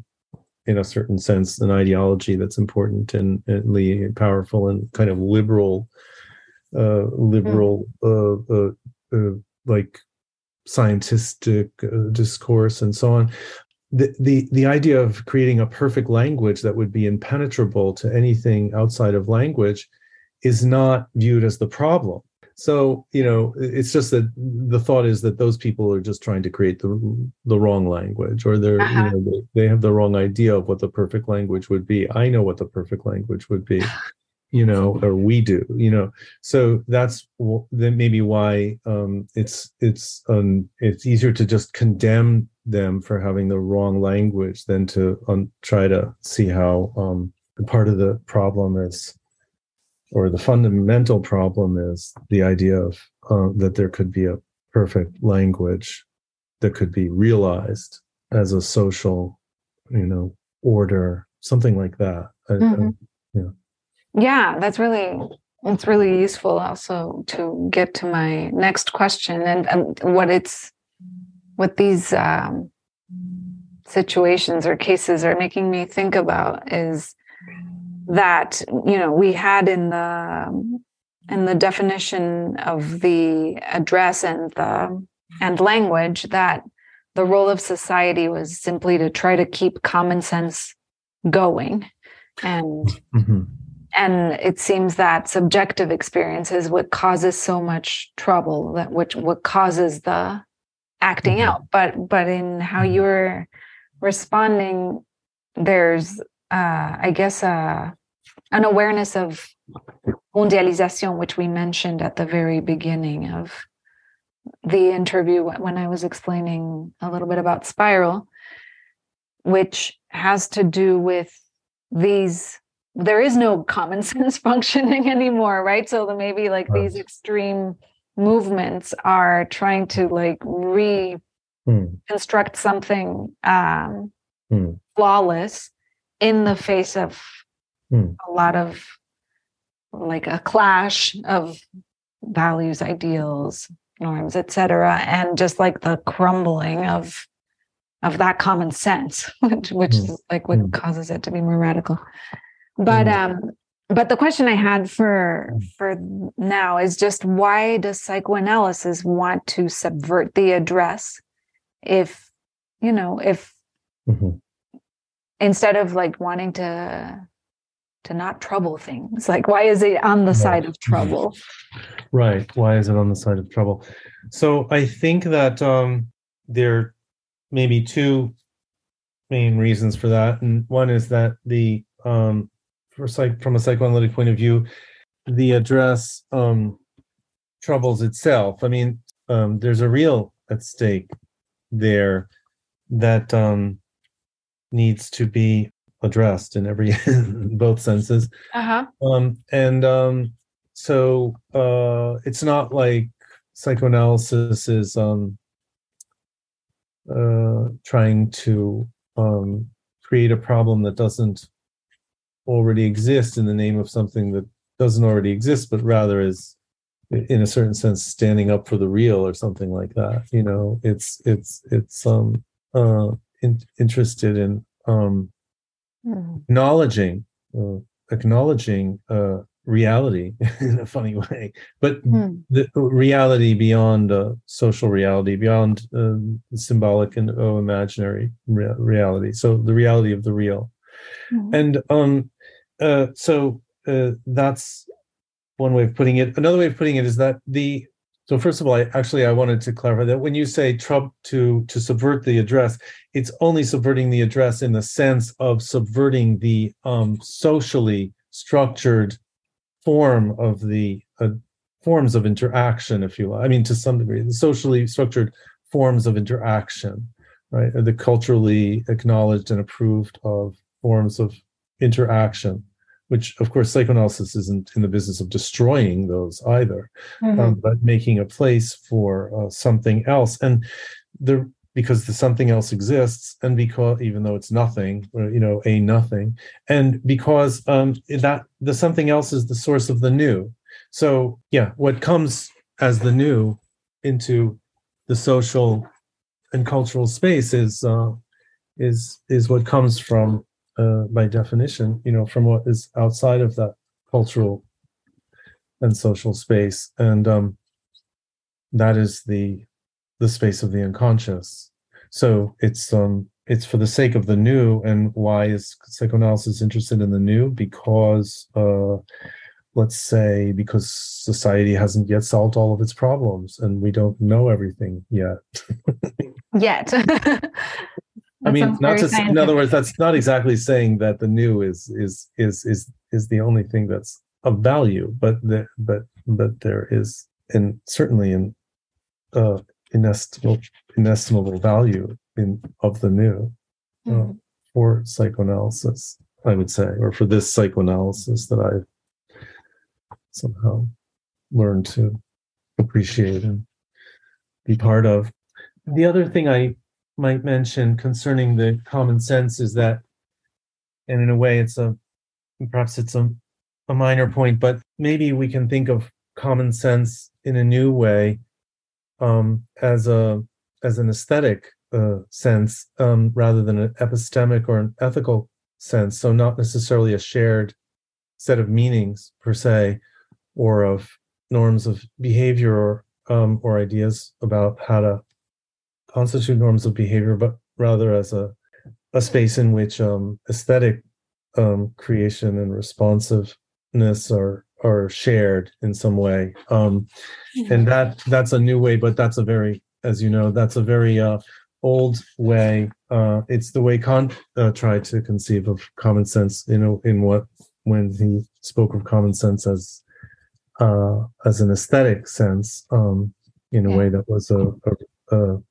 Speaker 2: in a certain sense an ideology that's important and, and powerful and kind of liberal uh liberal mm. uh, uh, uh, like scientific uh, discourse and so on the, the the idea of creating a perfect language that would be impenetrable to anything outside of language is not viewed as the problem so you know it's just that the thought is that those people are just trying to create the the wrong language or they're uh-huh. you know they, they have the wrong idea of what the perfect language would be. I know what the perfect language would be you know or we do you know. So that's then maybe why um it's it's um it's easier to just condemn them for having the wrong language than to um, try to see how um, part of the problem is, or the fundamental problem is the idea of uh, that there could be a perfect language that could be realized as a social, you know, order, something like that. Mm-hmm.
Speaker 1: yeah. Yeah, that's really it's really useful also to get to my next question and, and what it's what these um, situations or cases are making me think about is that you know we had in the in the definition of the address and the and language that the role of society was simply to try to keep common sense going and mm-hmm. and it seems that subjective experience is what causes so much trouble that which what causes the acting mm-hmm. out but but in how mm-hmm. you're responding there's uh i guess uh an awareness of mondialization which we mentioned at the very beginning of the interview when i was explaining a little bit about spiral which has to do with these there is no common sense functioning anymore right so maybe like right. these extreme movements are trying to like reconstruct hmm. something um, mm. flawless in the face of mm. a lot of like a clash of values ideals norms etc and just like the crumbling of of that common sense which, which mm. is like what hmm. causes it to be more radical but hmm. um but the question i had for mm. for now is just why does psychoanalysis want to subvert the address if you know if mm-hmm. instead of like wanting to to not trouble things? Like why is it on the side of trouble?
Speaker 2: Right. Why is it on the side of trouble? So i think that um there may be two main reasons for that and one is that the um for psych from a psychoanalytic point of view, the address um, troubles itself. I mean, um, there's a real at stake there that um, needs to be addressed in every in both senses. Uh-huh. Um, and um, so uh, it's not like psychoanalysis is um, uh, trying to um, create a problem that doesn't already exist in the name of something that doesn't already exist, but rather is in a certain sense standing up for the real or something like that. You know, it's it's it's um uh in, interested in um mm-hmm. acknowledging uh, acknowledging uh reality in a funny way but mm. the reality beyond uh, social reality beyond uh, symbolic and oh, imaginary re- reality so the reality of the real mm. and um uh, so uh, that's one way of putting it. Another way of putting it is that the so first of all, I actually I wanted to clarify that when you say Trump to to subvert the address, it's only subverting the address in the sense of subverting the um, socially structured form of the uh, forms of interaction, if you will. I mean, to some degree, the socially structured forms of interaction, right? The culturally acknowledged and approved of forms of interaction which of course psychoanalysis isn't in the business of destroying those either,
Speaker 1: Mhm.
Speaker 2: um, but making a place for uh, something else. And the because the something else exists, and because even though it's nothing, or, you know, a nothing, and because um, that the something else is the source of the new. So yeah, what comes as the new into the social and cultural space is uh, is is what comes from uh, by definition, you know, from what is outside of that cultural and social space, and um, that is the the space of the unconscious. So it's um it's for the sake of the new, and why is psychoanalysis interested in the new? Because uh, let's say because society hasn't yet solved all of its problems, and we don't know everything yet.
Speaker 1: Yet.
Speaker 2: I mean, not to say, in other words, that's not exactly saying that the new is is is is is the only thing that's of value, but the, but but there is and certainly in uh, inestimable inestimable value in of the new uh,
Speaker 1: Mhm.
Speaker 2: for psychoanalysis, I would say, or for this psychoanalysis that I've somehow learned to appreciate and be part of. The other thing I might mention concerning the common sense is that, and in a way, it's a perhaps it's a, a minor point, but maybe we can think of common sense in a new way um, as a as an aesthetic uh, sense um, rather than an epistemic or an ethical sense. So not necessarily a shared set of meanings per se, or of norms of behavior or um, or ideas about how to constitute norms of behavior, but rather as a a space in which um, aesthetic um, creation and responsiveness are are shared in some way. Um, and that that's a new way, but that's a very, as you know, that's a very uh, old way. Uh, it's the way Kant uh, tried to conceive of common sense. You know, in what when he spoke of common sense as uh, as an aesthetic sense, um, in a
Speaker 1: Yeah.
Speaker 2: way that was a a, a,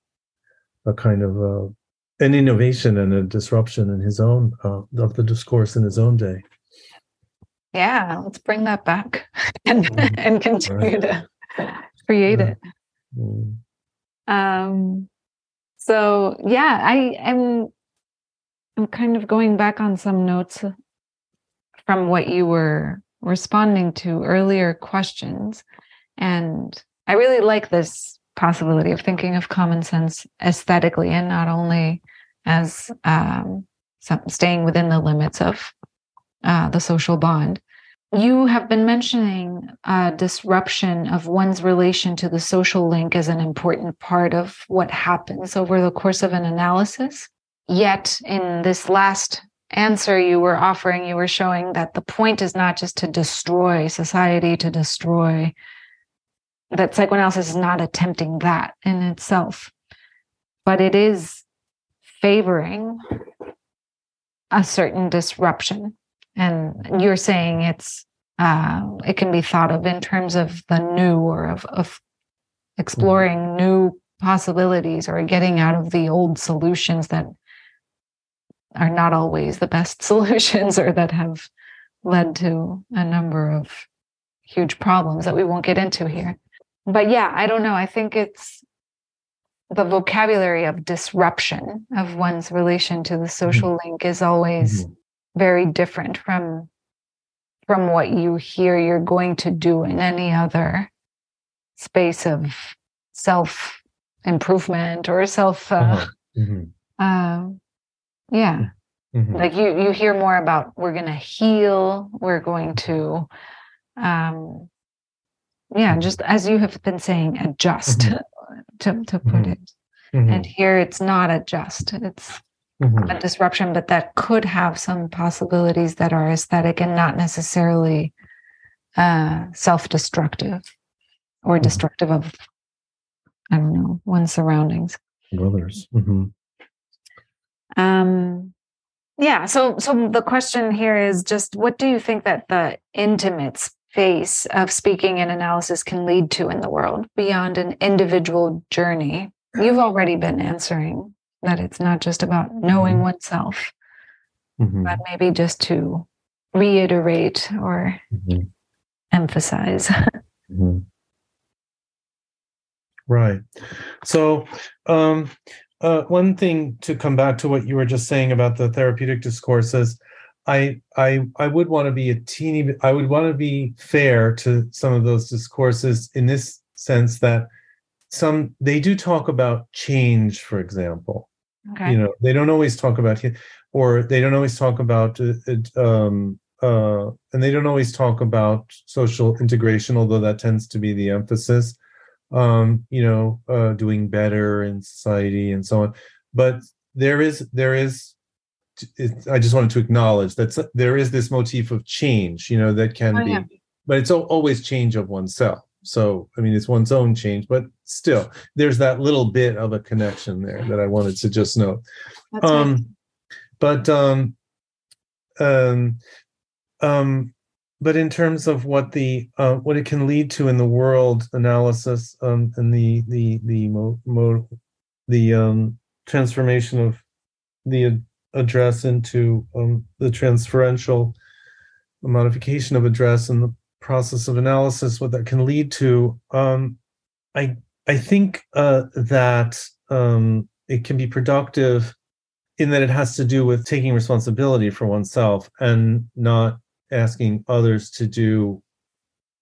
Speaker 2: a kind of uh an innovation and a disruption in his own uh, of the discourse in his own day.
Speaker 1: yeah, let's bring that back and
Speaker 2: Mhm.
Speaker 1: and continue to create
Speaker 2: Yeah.
Speaker 1: it.
Speaker 2: Mm.
Speaker 1: Um, so yeah, I am. I'm kind of going back on some notes from what you were responding to earlier questions, and I really like this possibility of thinking of common sense aesthetically and not only as um, some, staying within the limits of uh, the social bond. You have been mentioning uh, disruption of one's relation to the social link as an important part of what happens over the course of an analysis. Yet, in this last answer you were offering, you were showing that the point is not just to destroy society, to destroy, that psychoanalysis is not attempting that in itself, but it is favoring a certain disruption. And you're saying it's uh, it can be thought of in terms of the new or of, of exploring new possibilities or getting out of the old solutions that are not always the best solutions or that have led to a number of huge problems that we won't get into here but yeah i don't know i think it's the vocabulary of disruption of one's relation to the social link is always
Speaker 2: Mhm.
Speaker 1: very different from from what you hear you're going to do in any other space of self improvement or self uh,
Speaker 2: Uh-huh. Mhm.
Speaker 1: um, yeah
Speaker 2: Mhm.
Speaker 1: like you you hear more about we're going to heal we're going to um yeah just as you have been saying adjust
Speaker 2: Mhm.
Speaker 1: to to put
Speaker 2: Mhm.
Speaker 1: it and here it's not adjust it's
Speaker 2: Mhm.
Speaker 1: a disruption, but that could have some possibilities that are aesthetic and not necessarily uh, self-destructive or
Speaker 2: Mhm.
Speaker 1: destructive of, I don't know, one's surroundings.
Speaker 2: Brothers. Mhm.
Speaker 1: Um, yeah. So, so the question here is just, what do you think that the intimate space of speaking and analysis can lead to in the world beyond an individual journey? You've already been answering that it's not just about knowing
Speaker 2: Mhm.
Speaker 1: oneself.
Speaker 2: Mhm.
Speaker 1: but maybe just to reiterate or mm-hmm. emphasize.
Speaker 2: mm-hmm. Right. So, um, uh, one thing to come back to what you were just saying about the therapeutic discourses, I I I would want to be a teeny bit. I would want to be fair to some of those discourses in this sense that some they do talk about change, for example. Okay. You know, they don't always talk about or they don't always talk about uh, um, uh, and they don't always talk about social integration, although that tends to be the emphasis. Um, you know, uh, doing better in society and so on. But there is there is it, I just wanted to acknowledge that there is this motif of change, you know, that can oh, be, yeah. but it's always change of oneself. So, I mean, it's one's own change, but still, there's that little bit of a connection there that I wanted to just note. That's um, right. But um, um, um, but in terms of what the uh, what it can lead to in the world analysis um, and the the the mo, mo the um, transformation of the address into um, the transferential modification of address and the process of analysis, what that can lead to. Um, I I think uh, that um, it can be productive in that it has to do with taking responsibility for oneself and not asking others to do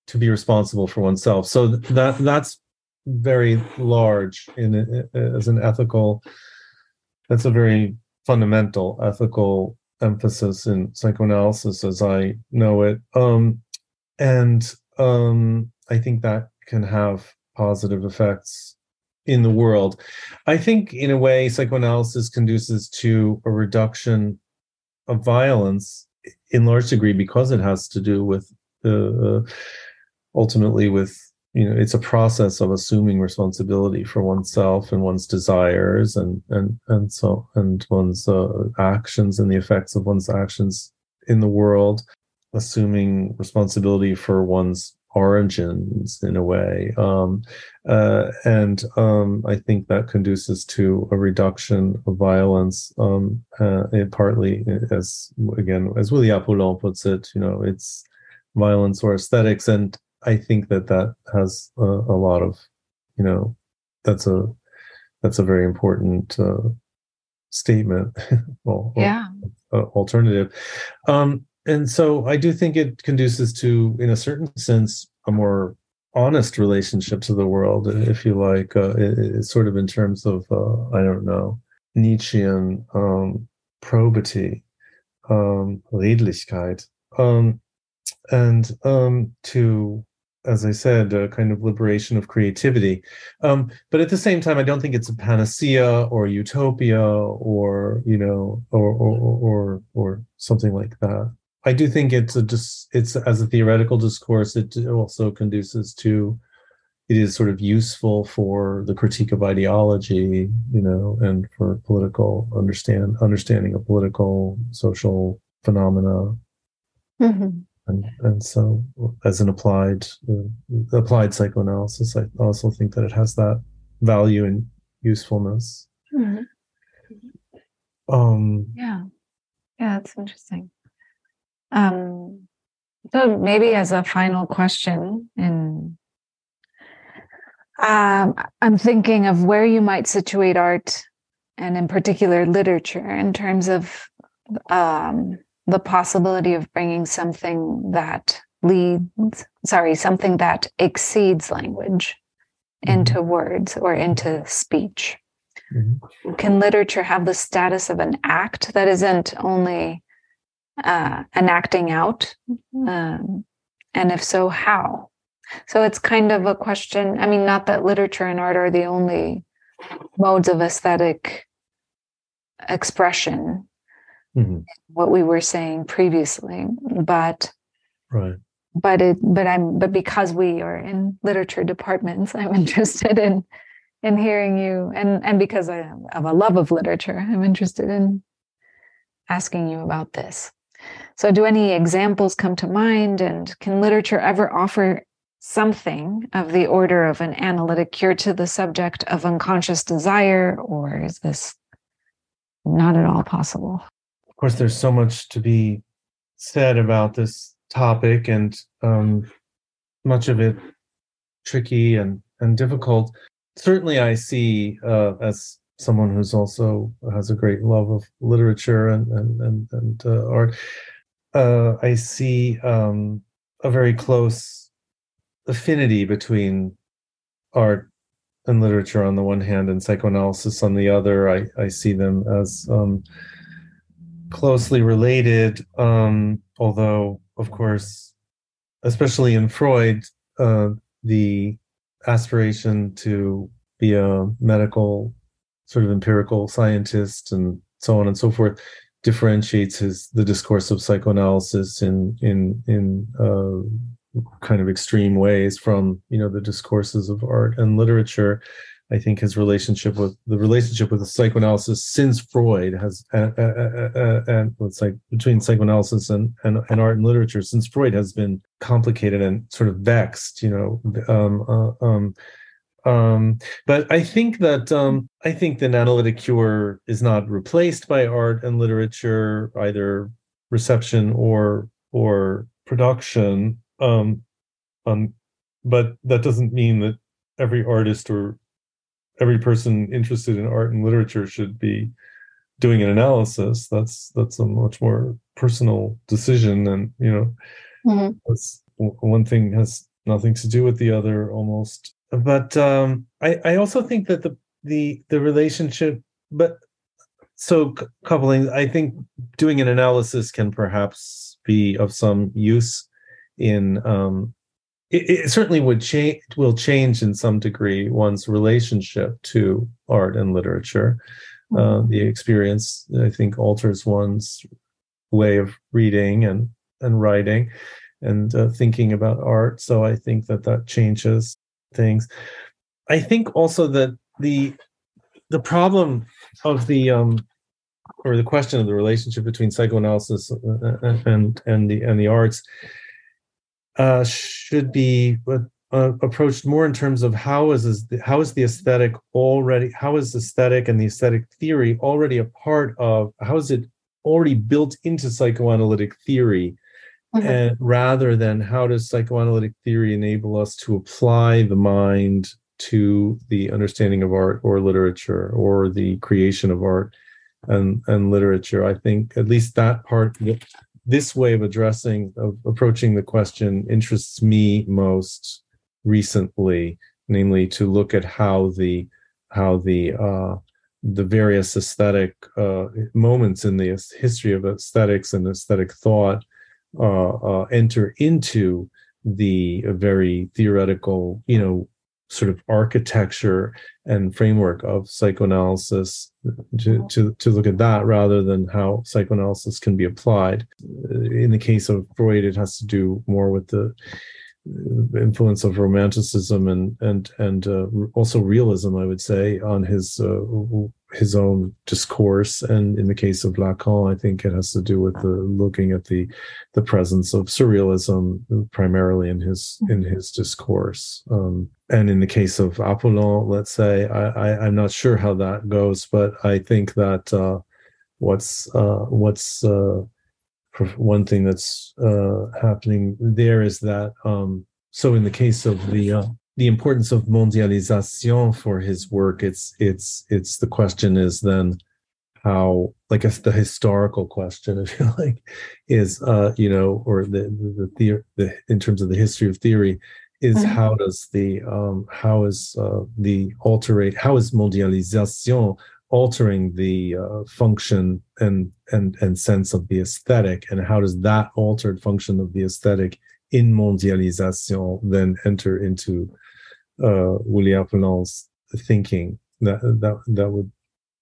Speaker 2: to be responsible for oneself. So that that's very large in as an ethical. That's a very fundamental ethical emphasis in psychoanalysis as I know it. Um, and um, I think that can have positive effects in the world. I think, in a way, psychoanalysis conduces to a reduction of violence in large degree because it has to do with uh, ultimately with you know it's a process of assuming responsibility for oneself and one's desires and and and so and one's uh, actions and the effects of one's actions in the world assuming responsibility for one's origins in a way. Um, uh, and um, i think that conduces to a reduction of violence um, uh, partly as again as Willy Apollon puts it you know it's violence or aesthetics. And I think that that has a, a lot of, you know, that's a that's a very important uh, statement. well,
Speaker 1: yeah.
Speaker 2: Uh, alternative, um, and so I do think it conduces to, in a certain sense, a more honest relationship to the world, if you like. Uh, it, it's sort of in terms of uh, I don't know Nietzschean um, probity, um, Redlichkeit, um, and um, to as I said, a kind of liberation of creativity. Um, but at the same time, I don't think it's a panacea or utopia or you know or or or, or something like that. I do think it's a just it's as a theoretical discourse. It also conduces to it is sort of useful for the critique of ideology, you know, and for political understand understanding of political social phenomena. Mm-hmm and and so as an applied uh, applied psychoanalysis i also think that it has that value and usefulness. Mm-hmm. um
Speaker 1: yeah. Yeah that's interesting. Um so maybe as a final question in um, i'm thinking of where you might situate art and in particular literature in terms of um the possibility of bringing something that leads, sorry, something that exceeds language mm-hmm. into words or into speech. Mm-hmm. Can literature have the status of an act that isn't only uh, an acting out? Um, and if so, how? So it's kind of a question. I mean, not that literature and art are the only modes of aesthetic expression, mm-hmm. what we were saying previously but
Speaker 2: right.
Speaker 1: but it but i'm but because we are in literature departments i'm interested in in hearing you and and because I, of a love of literature i'm interested in asking you about this. So do any examples come to mind and can literature ever offer something of the order of an analytic cure to the subject of unconscious desire or is this not at all possible
Speaker 2: course, there's so much to be said about this topic, and um, much of it tricky and and difficult. Certainly, I see uh, as someone who's also has a great love of literature and and and, and uh, art. Uh, I see um, a very close affinity between art and literature on the one hand and psychoanalysis on the other. I, I see them as um, closely related, um, although, of course, especially in Freud, uh, the aspiration to be a medical sort of empirical scientist and so on and so forth differentiates his the discourse of psychoanalysis in in in uh, kind of extreme ways from you know the discourses of art and literature I think his relationship with the relationship with the psychoanalysis since Freud has uh, uh, uh, uh and it's like between psychoanalysis and, and, and art and literature since Freud has been complicated and sort of vexed, you know. Um, uh, um, um, but I think that um, I think that analytic cure is not replaced by art and literature, either reception or or production. Um, um, but that doesn't mean that every artist or every person interested in art and literature should be doing an analysis that's that's a much more personal decision and you know mm-hmm. one thing has nothing to do with the other almost but um i i also think that the the the relationship but so coupling i think doing an analysis can perhaps be of some use in um it, it certainly would change will change in some degree one's relationship to art and literature. Uh, mm-hmm. the experience i think alters one's way of reading and and writing and uh, thinking about art. So i think that that changes things. I think also that the the problem of the um or the question of the relationship between psychoanalysis and and, and the and the arts uh, should be uh, uh, approached more in terms of how is how is the aesthetic already how is aesthetic and the aesthetic theory already a part of how is it already built into psychoanalytic theory mm-hmm. and rather than how does psychoanalytic theory enable us to apply the mind to the understanding of art or literature or the creation of art and and literature i think at least that part this way of addressing of approaching the question interests me most recently namely to look at how the how the uh, the various aesthetic uh, moments in the history of aesthetics and aesthetic thought uh, uh enter into the very theoretical you know sort of architecture and framework of psychoanalysis to, to, to look at that rather than how psychoanalysis can be applied. In the case of Freud, it has to do more with the influence of romanticism and and and uh, also realism, I would say, on his uh, his own discourse. And in the case of Lacan, I think it has to do with the looking at the the presence of surrealism primarily in his in his discourse. Um, and in the case of Apollon, let's say, I, am not sure how that goes, but I think that uh, what's uh, what's uh, one thing that's uh, happening there is that um, so in the case of the uh, the importance of mondialization for his work it's it's it's the question is then how like a, the historical question if you like is uh you know or the the, the, the in terms of the history of theory is mm-hmm. how does the um how is uh the alterate how is mondialisation altering the uh, function and and and sense of the aesthetic and how does that altered function of the aesthetic in mondialisation then enter into uh, William Apollon's thinking. That that that would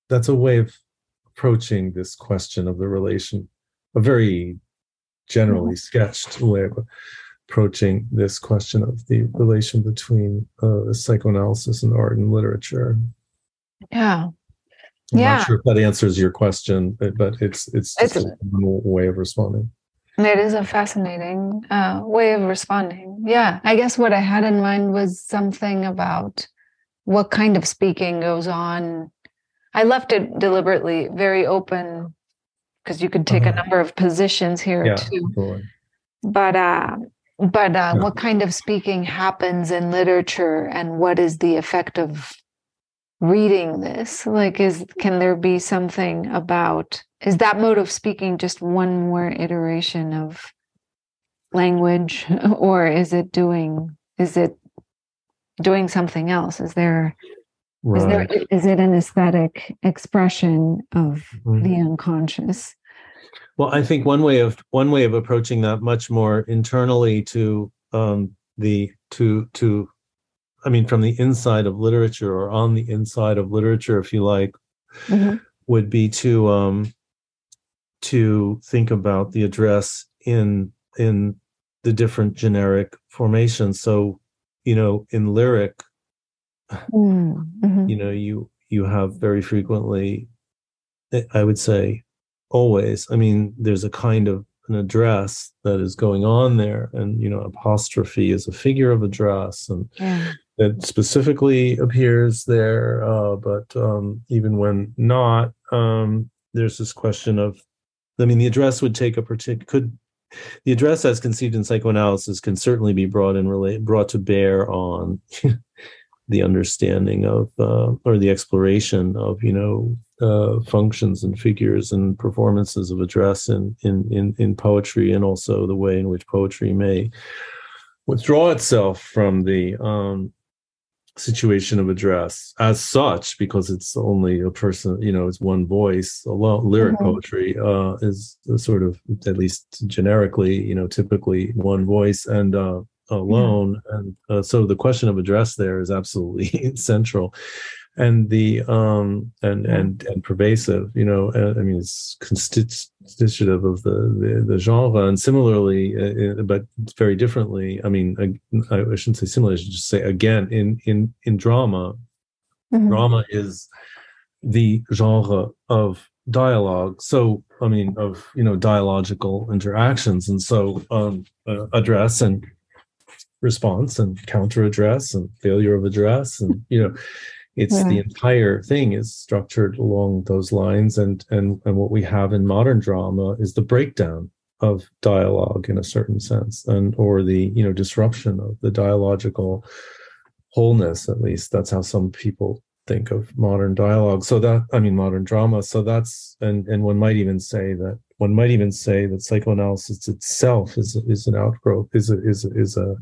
Speaker 2: that's a way of approaching this question of the relation, a very generally mm-hmm. sketched way of approaching this question of the relation between uh, psychoanalysis and art and literature.
Speaker 1: Yeah.
Speaker 2: I'm
Speaker 1: yeah.
Speaker 2: not sure if that answers your question, but, but it's it's just it's, a way of responding.
Speaker 1: It is a fascinating uh, way of responding. Yeah, I guess what I had in mind was something about what kind of speaking goes on. I left it deliberately very open because you could take uh-huh. a number of positions here yeah, too. Totally. But uh, but uh, yeah. what kind of speaking happens in literature, and what is the effect of reading this? Like, is can there be something about is that mode of speaking just one more iteration of language, or is it doing is it doing something else? Is there Right. Is there is it an aesthetic expression of mm-hmm. the unconscious?
Speaker 2: Well, I think one way of one way of approaching that much more internally to um, the to to I mean from the inside of literature or on the inside of literature, if you like, mm-hmm. would be to um, to think about the address in in the different generic formations. So, you know, in lyric, mm-hmm. you know, you you have very frequently, I would say, always i mean there's a kind of an address that is going on there and you know apostrophe is a figure of address and yeah. it specifically appears there uh, but um, even when not um, there's this question of i mean the address would take a particular could the address as conceived in psychoanalysis can certainly be brought in relate brought to bear on the understanding of uh, or the exploration of you know uh, functions and figures and performances of address in, in in in poetry and also the way in which poetry may withdraw itself from the um, situation of address as such because it's only a person you know it's one voice alone lyric mm-hmm. poetry uh, is sort of at least generically you know typically one voice and uh, alone yeah. and uh, so the question of address there is absolutely central. And the um and and and pervasive you know i mean it's constitutive of the the, the genre. And similarly uh, uh but very differently i mean I, I, shouldn't say similarly i should just say again in in in drama mm-hmm. drama is the genre of dialogue. So i mean of you know dialogical interactions. And so um uh, address and response and counter address and failure of address and you know it's yeah. the entire thing is structured along those lines. And and and what we have in modern drama is the breakdown of dialogue in a certain sense and or the you know disruption of the dialogical wholeness at least. That's how some people think of modern dialogue. So that i mean modern drama. So that's and and one might even say that one might even say that psychoanalysis itself is is an outgrowth is a is a, is a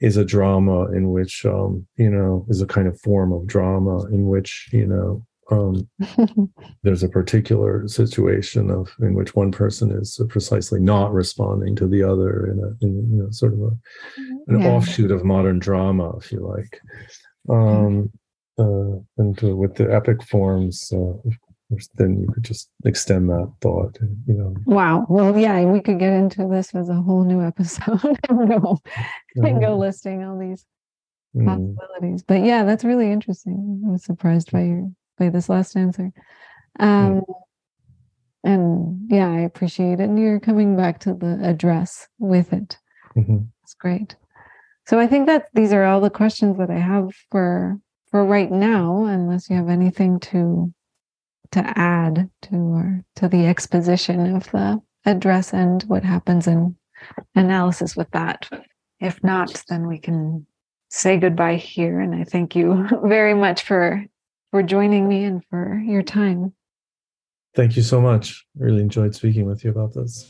Speaker 2: is a drama in which um you know is a kind of form of drama in which you know um there's a particular situation of in which one person is precisely not responding to the other in a in you know sort of a an yeah. offshoot of modern drama if you like um uh, and uh, with the epic forms uh, then you could just extend that thought you know.
Speaker 1: Wow. Well yeah we could get into this as a whole new episode and go, and go listing all these mm. possibilities. But yeah that's really interesting. I was surprised by your by this last answer. Um mm. and yeah i appreciate it. And you're coming back to the address with it. Mm-hmm. it's great. So i think that these are all the questions that i have for for right now unless you have anything to to add to or to the exposition of the address and what happens in analysis with that. If not, then we can say goodbye here. And I thank you very much for for joining me and for your time.
Speaker 2: Thank you so much. Really enjoyed speaking with you about this.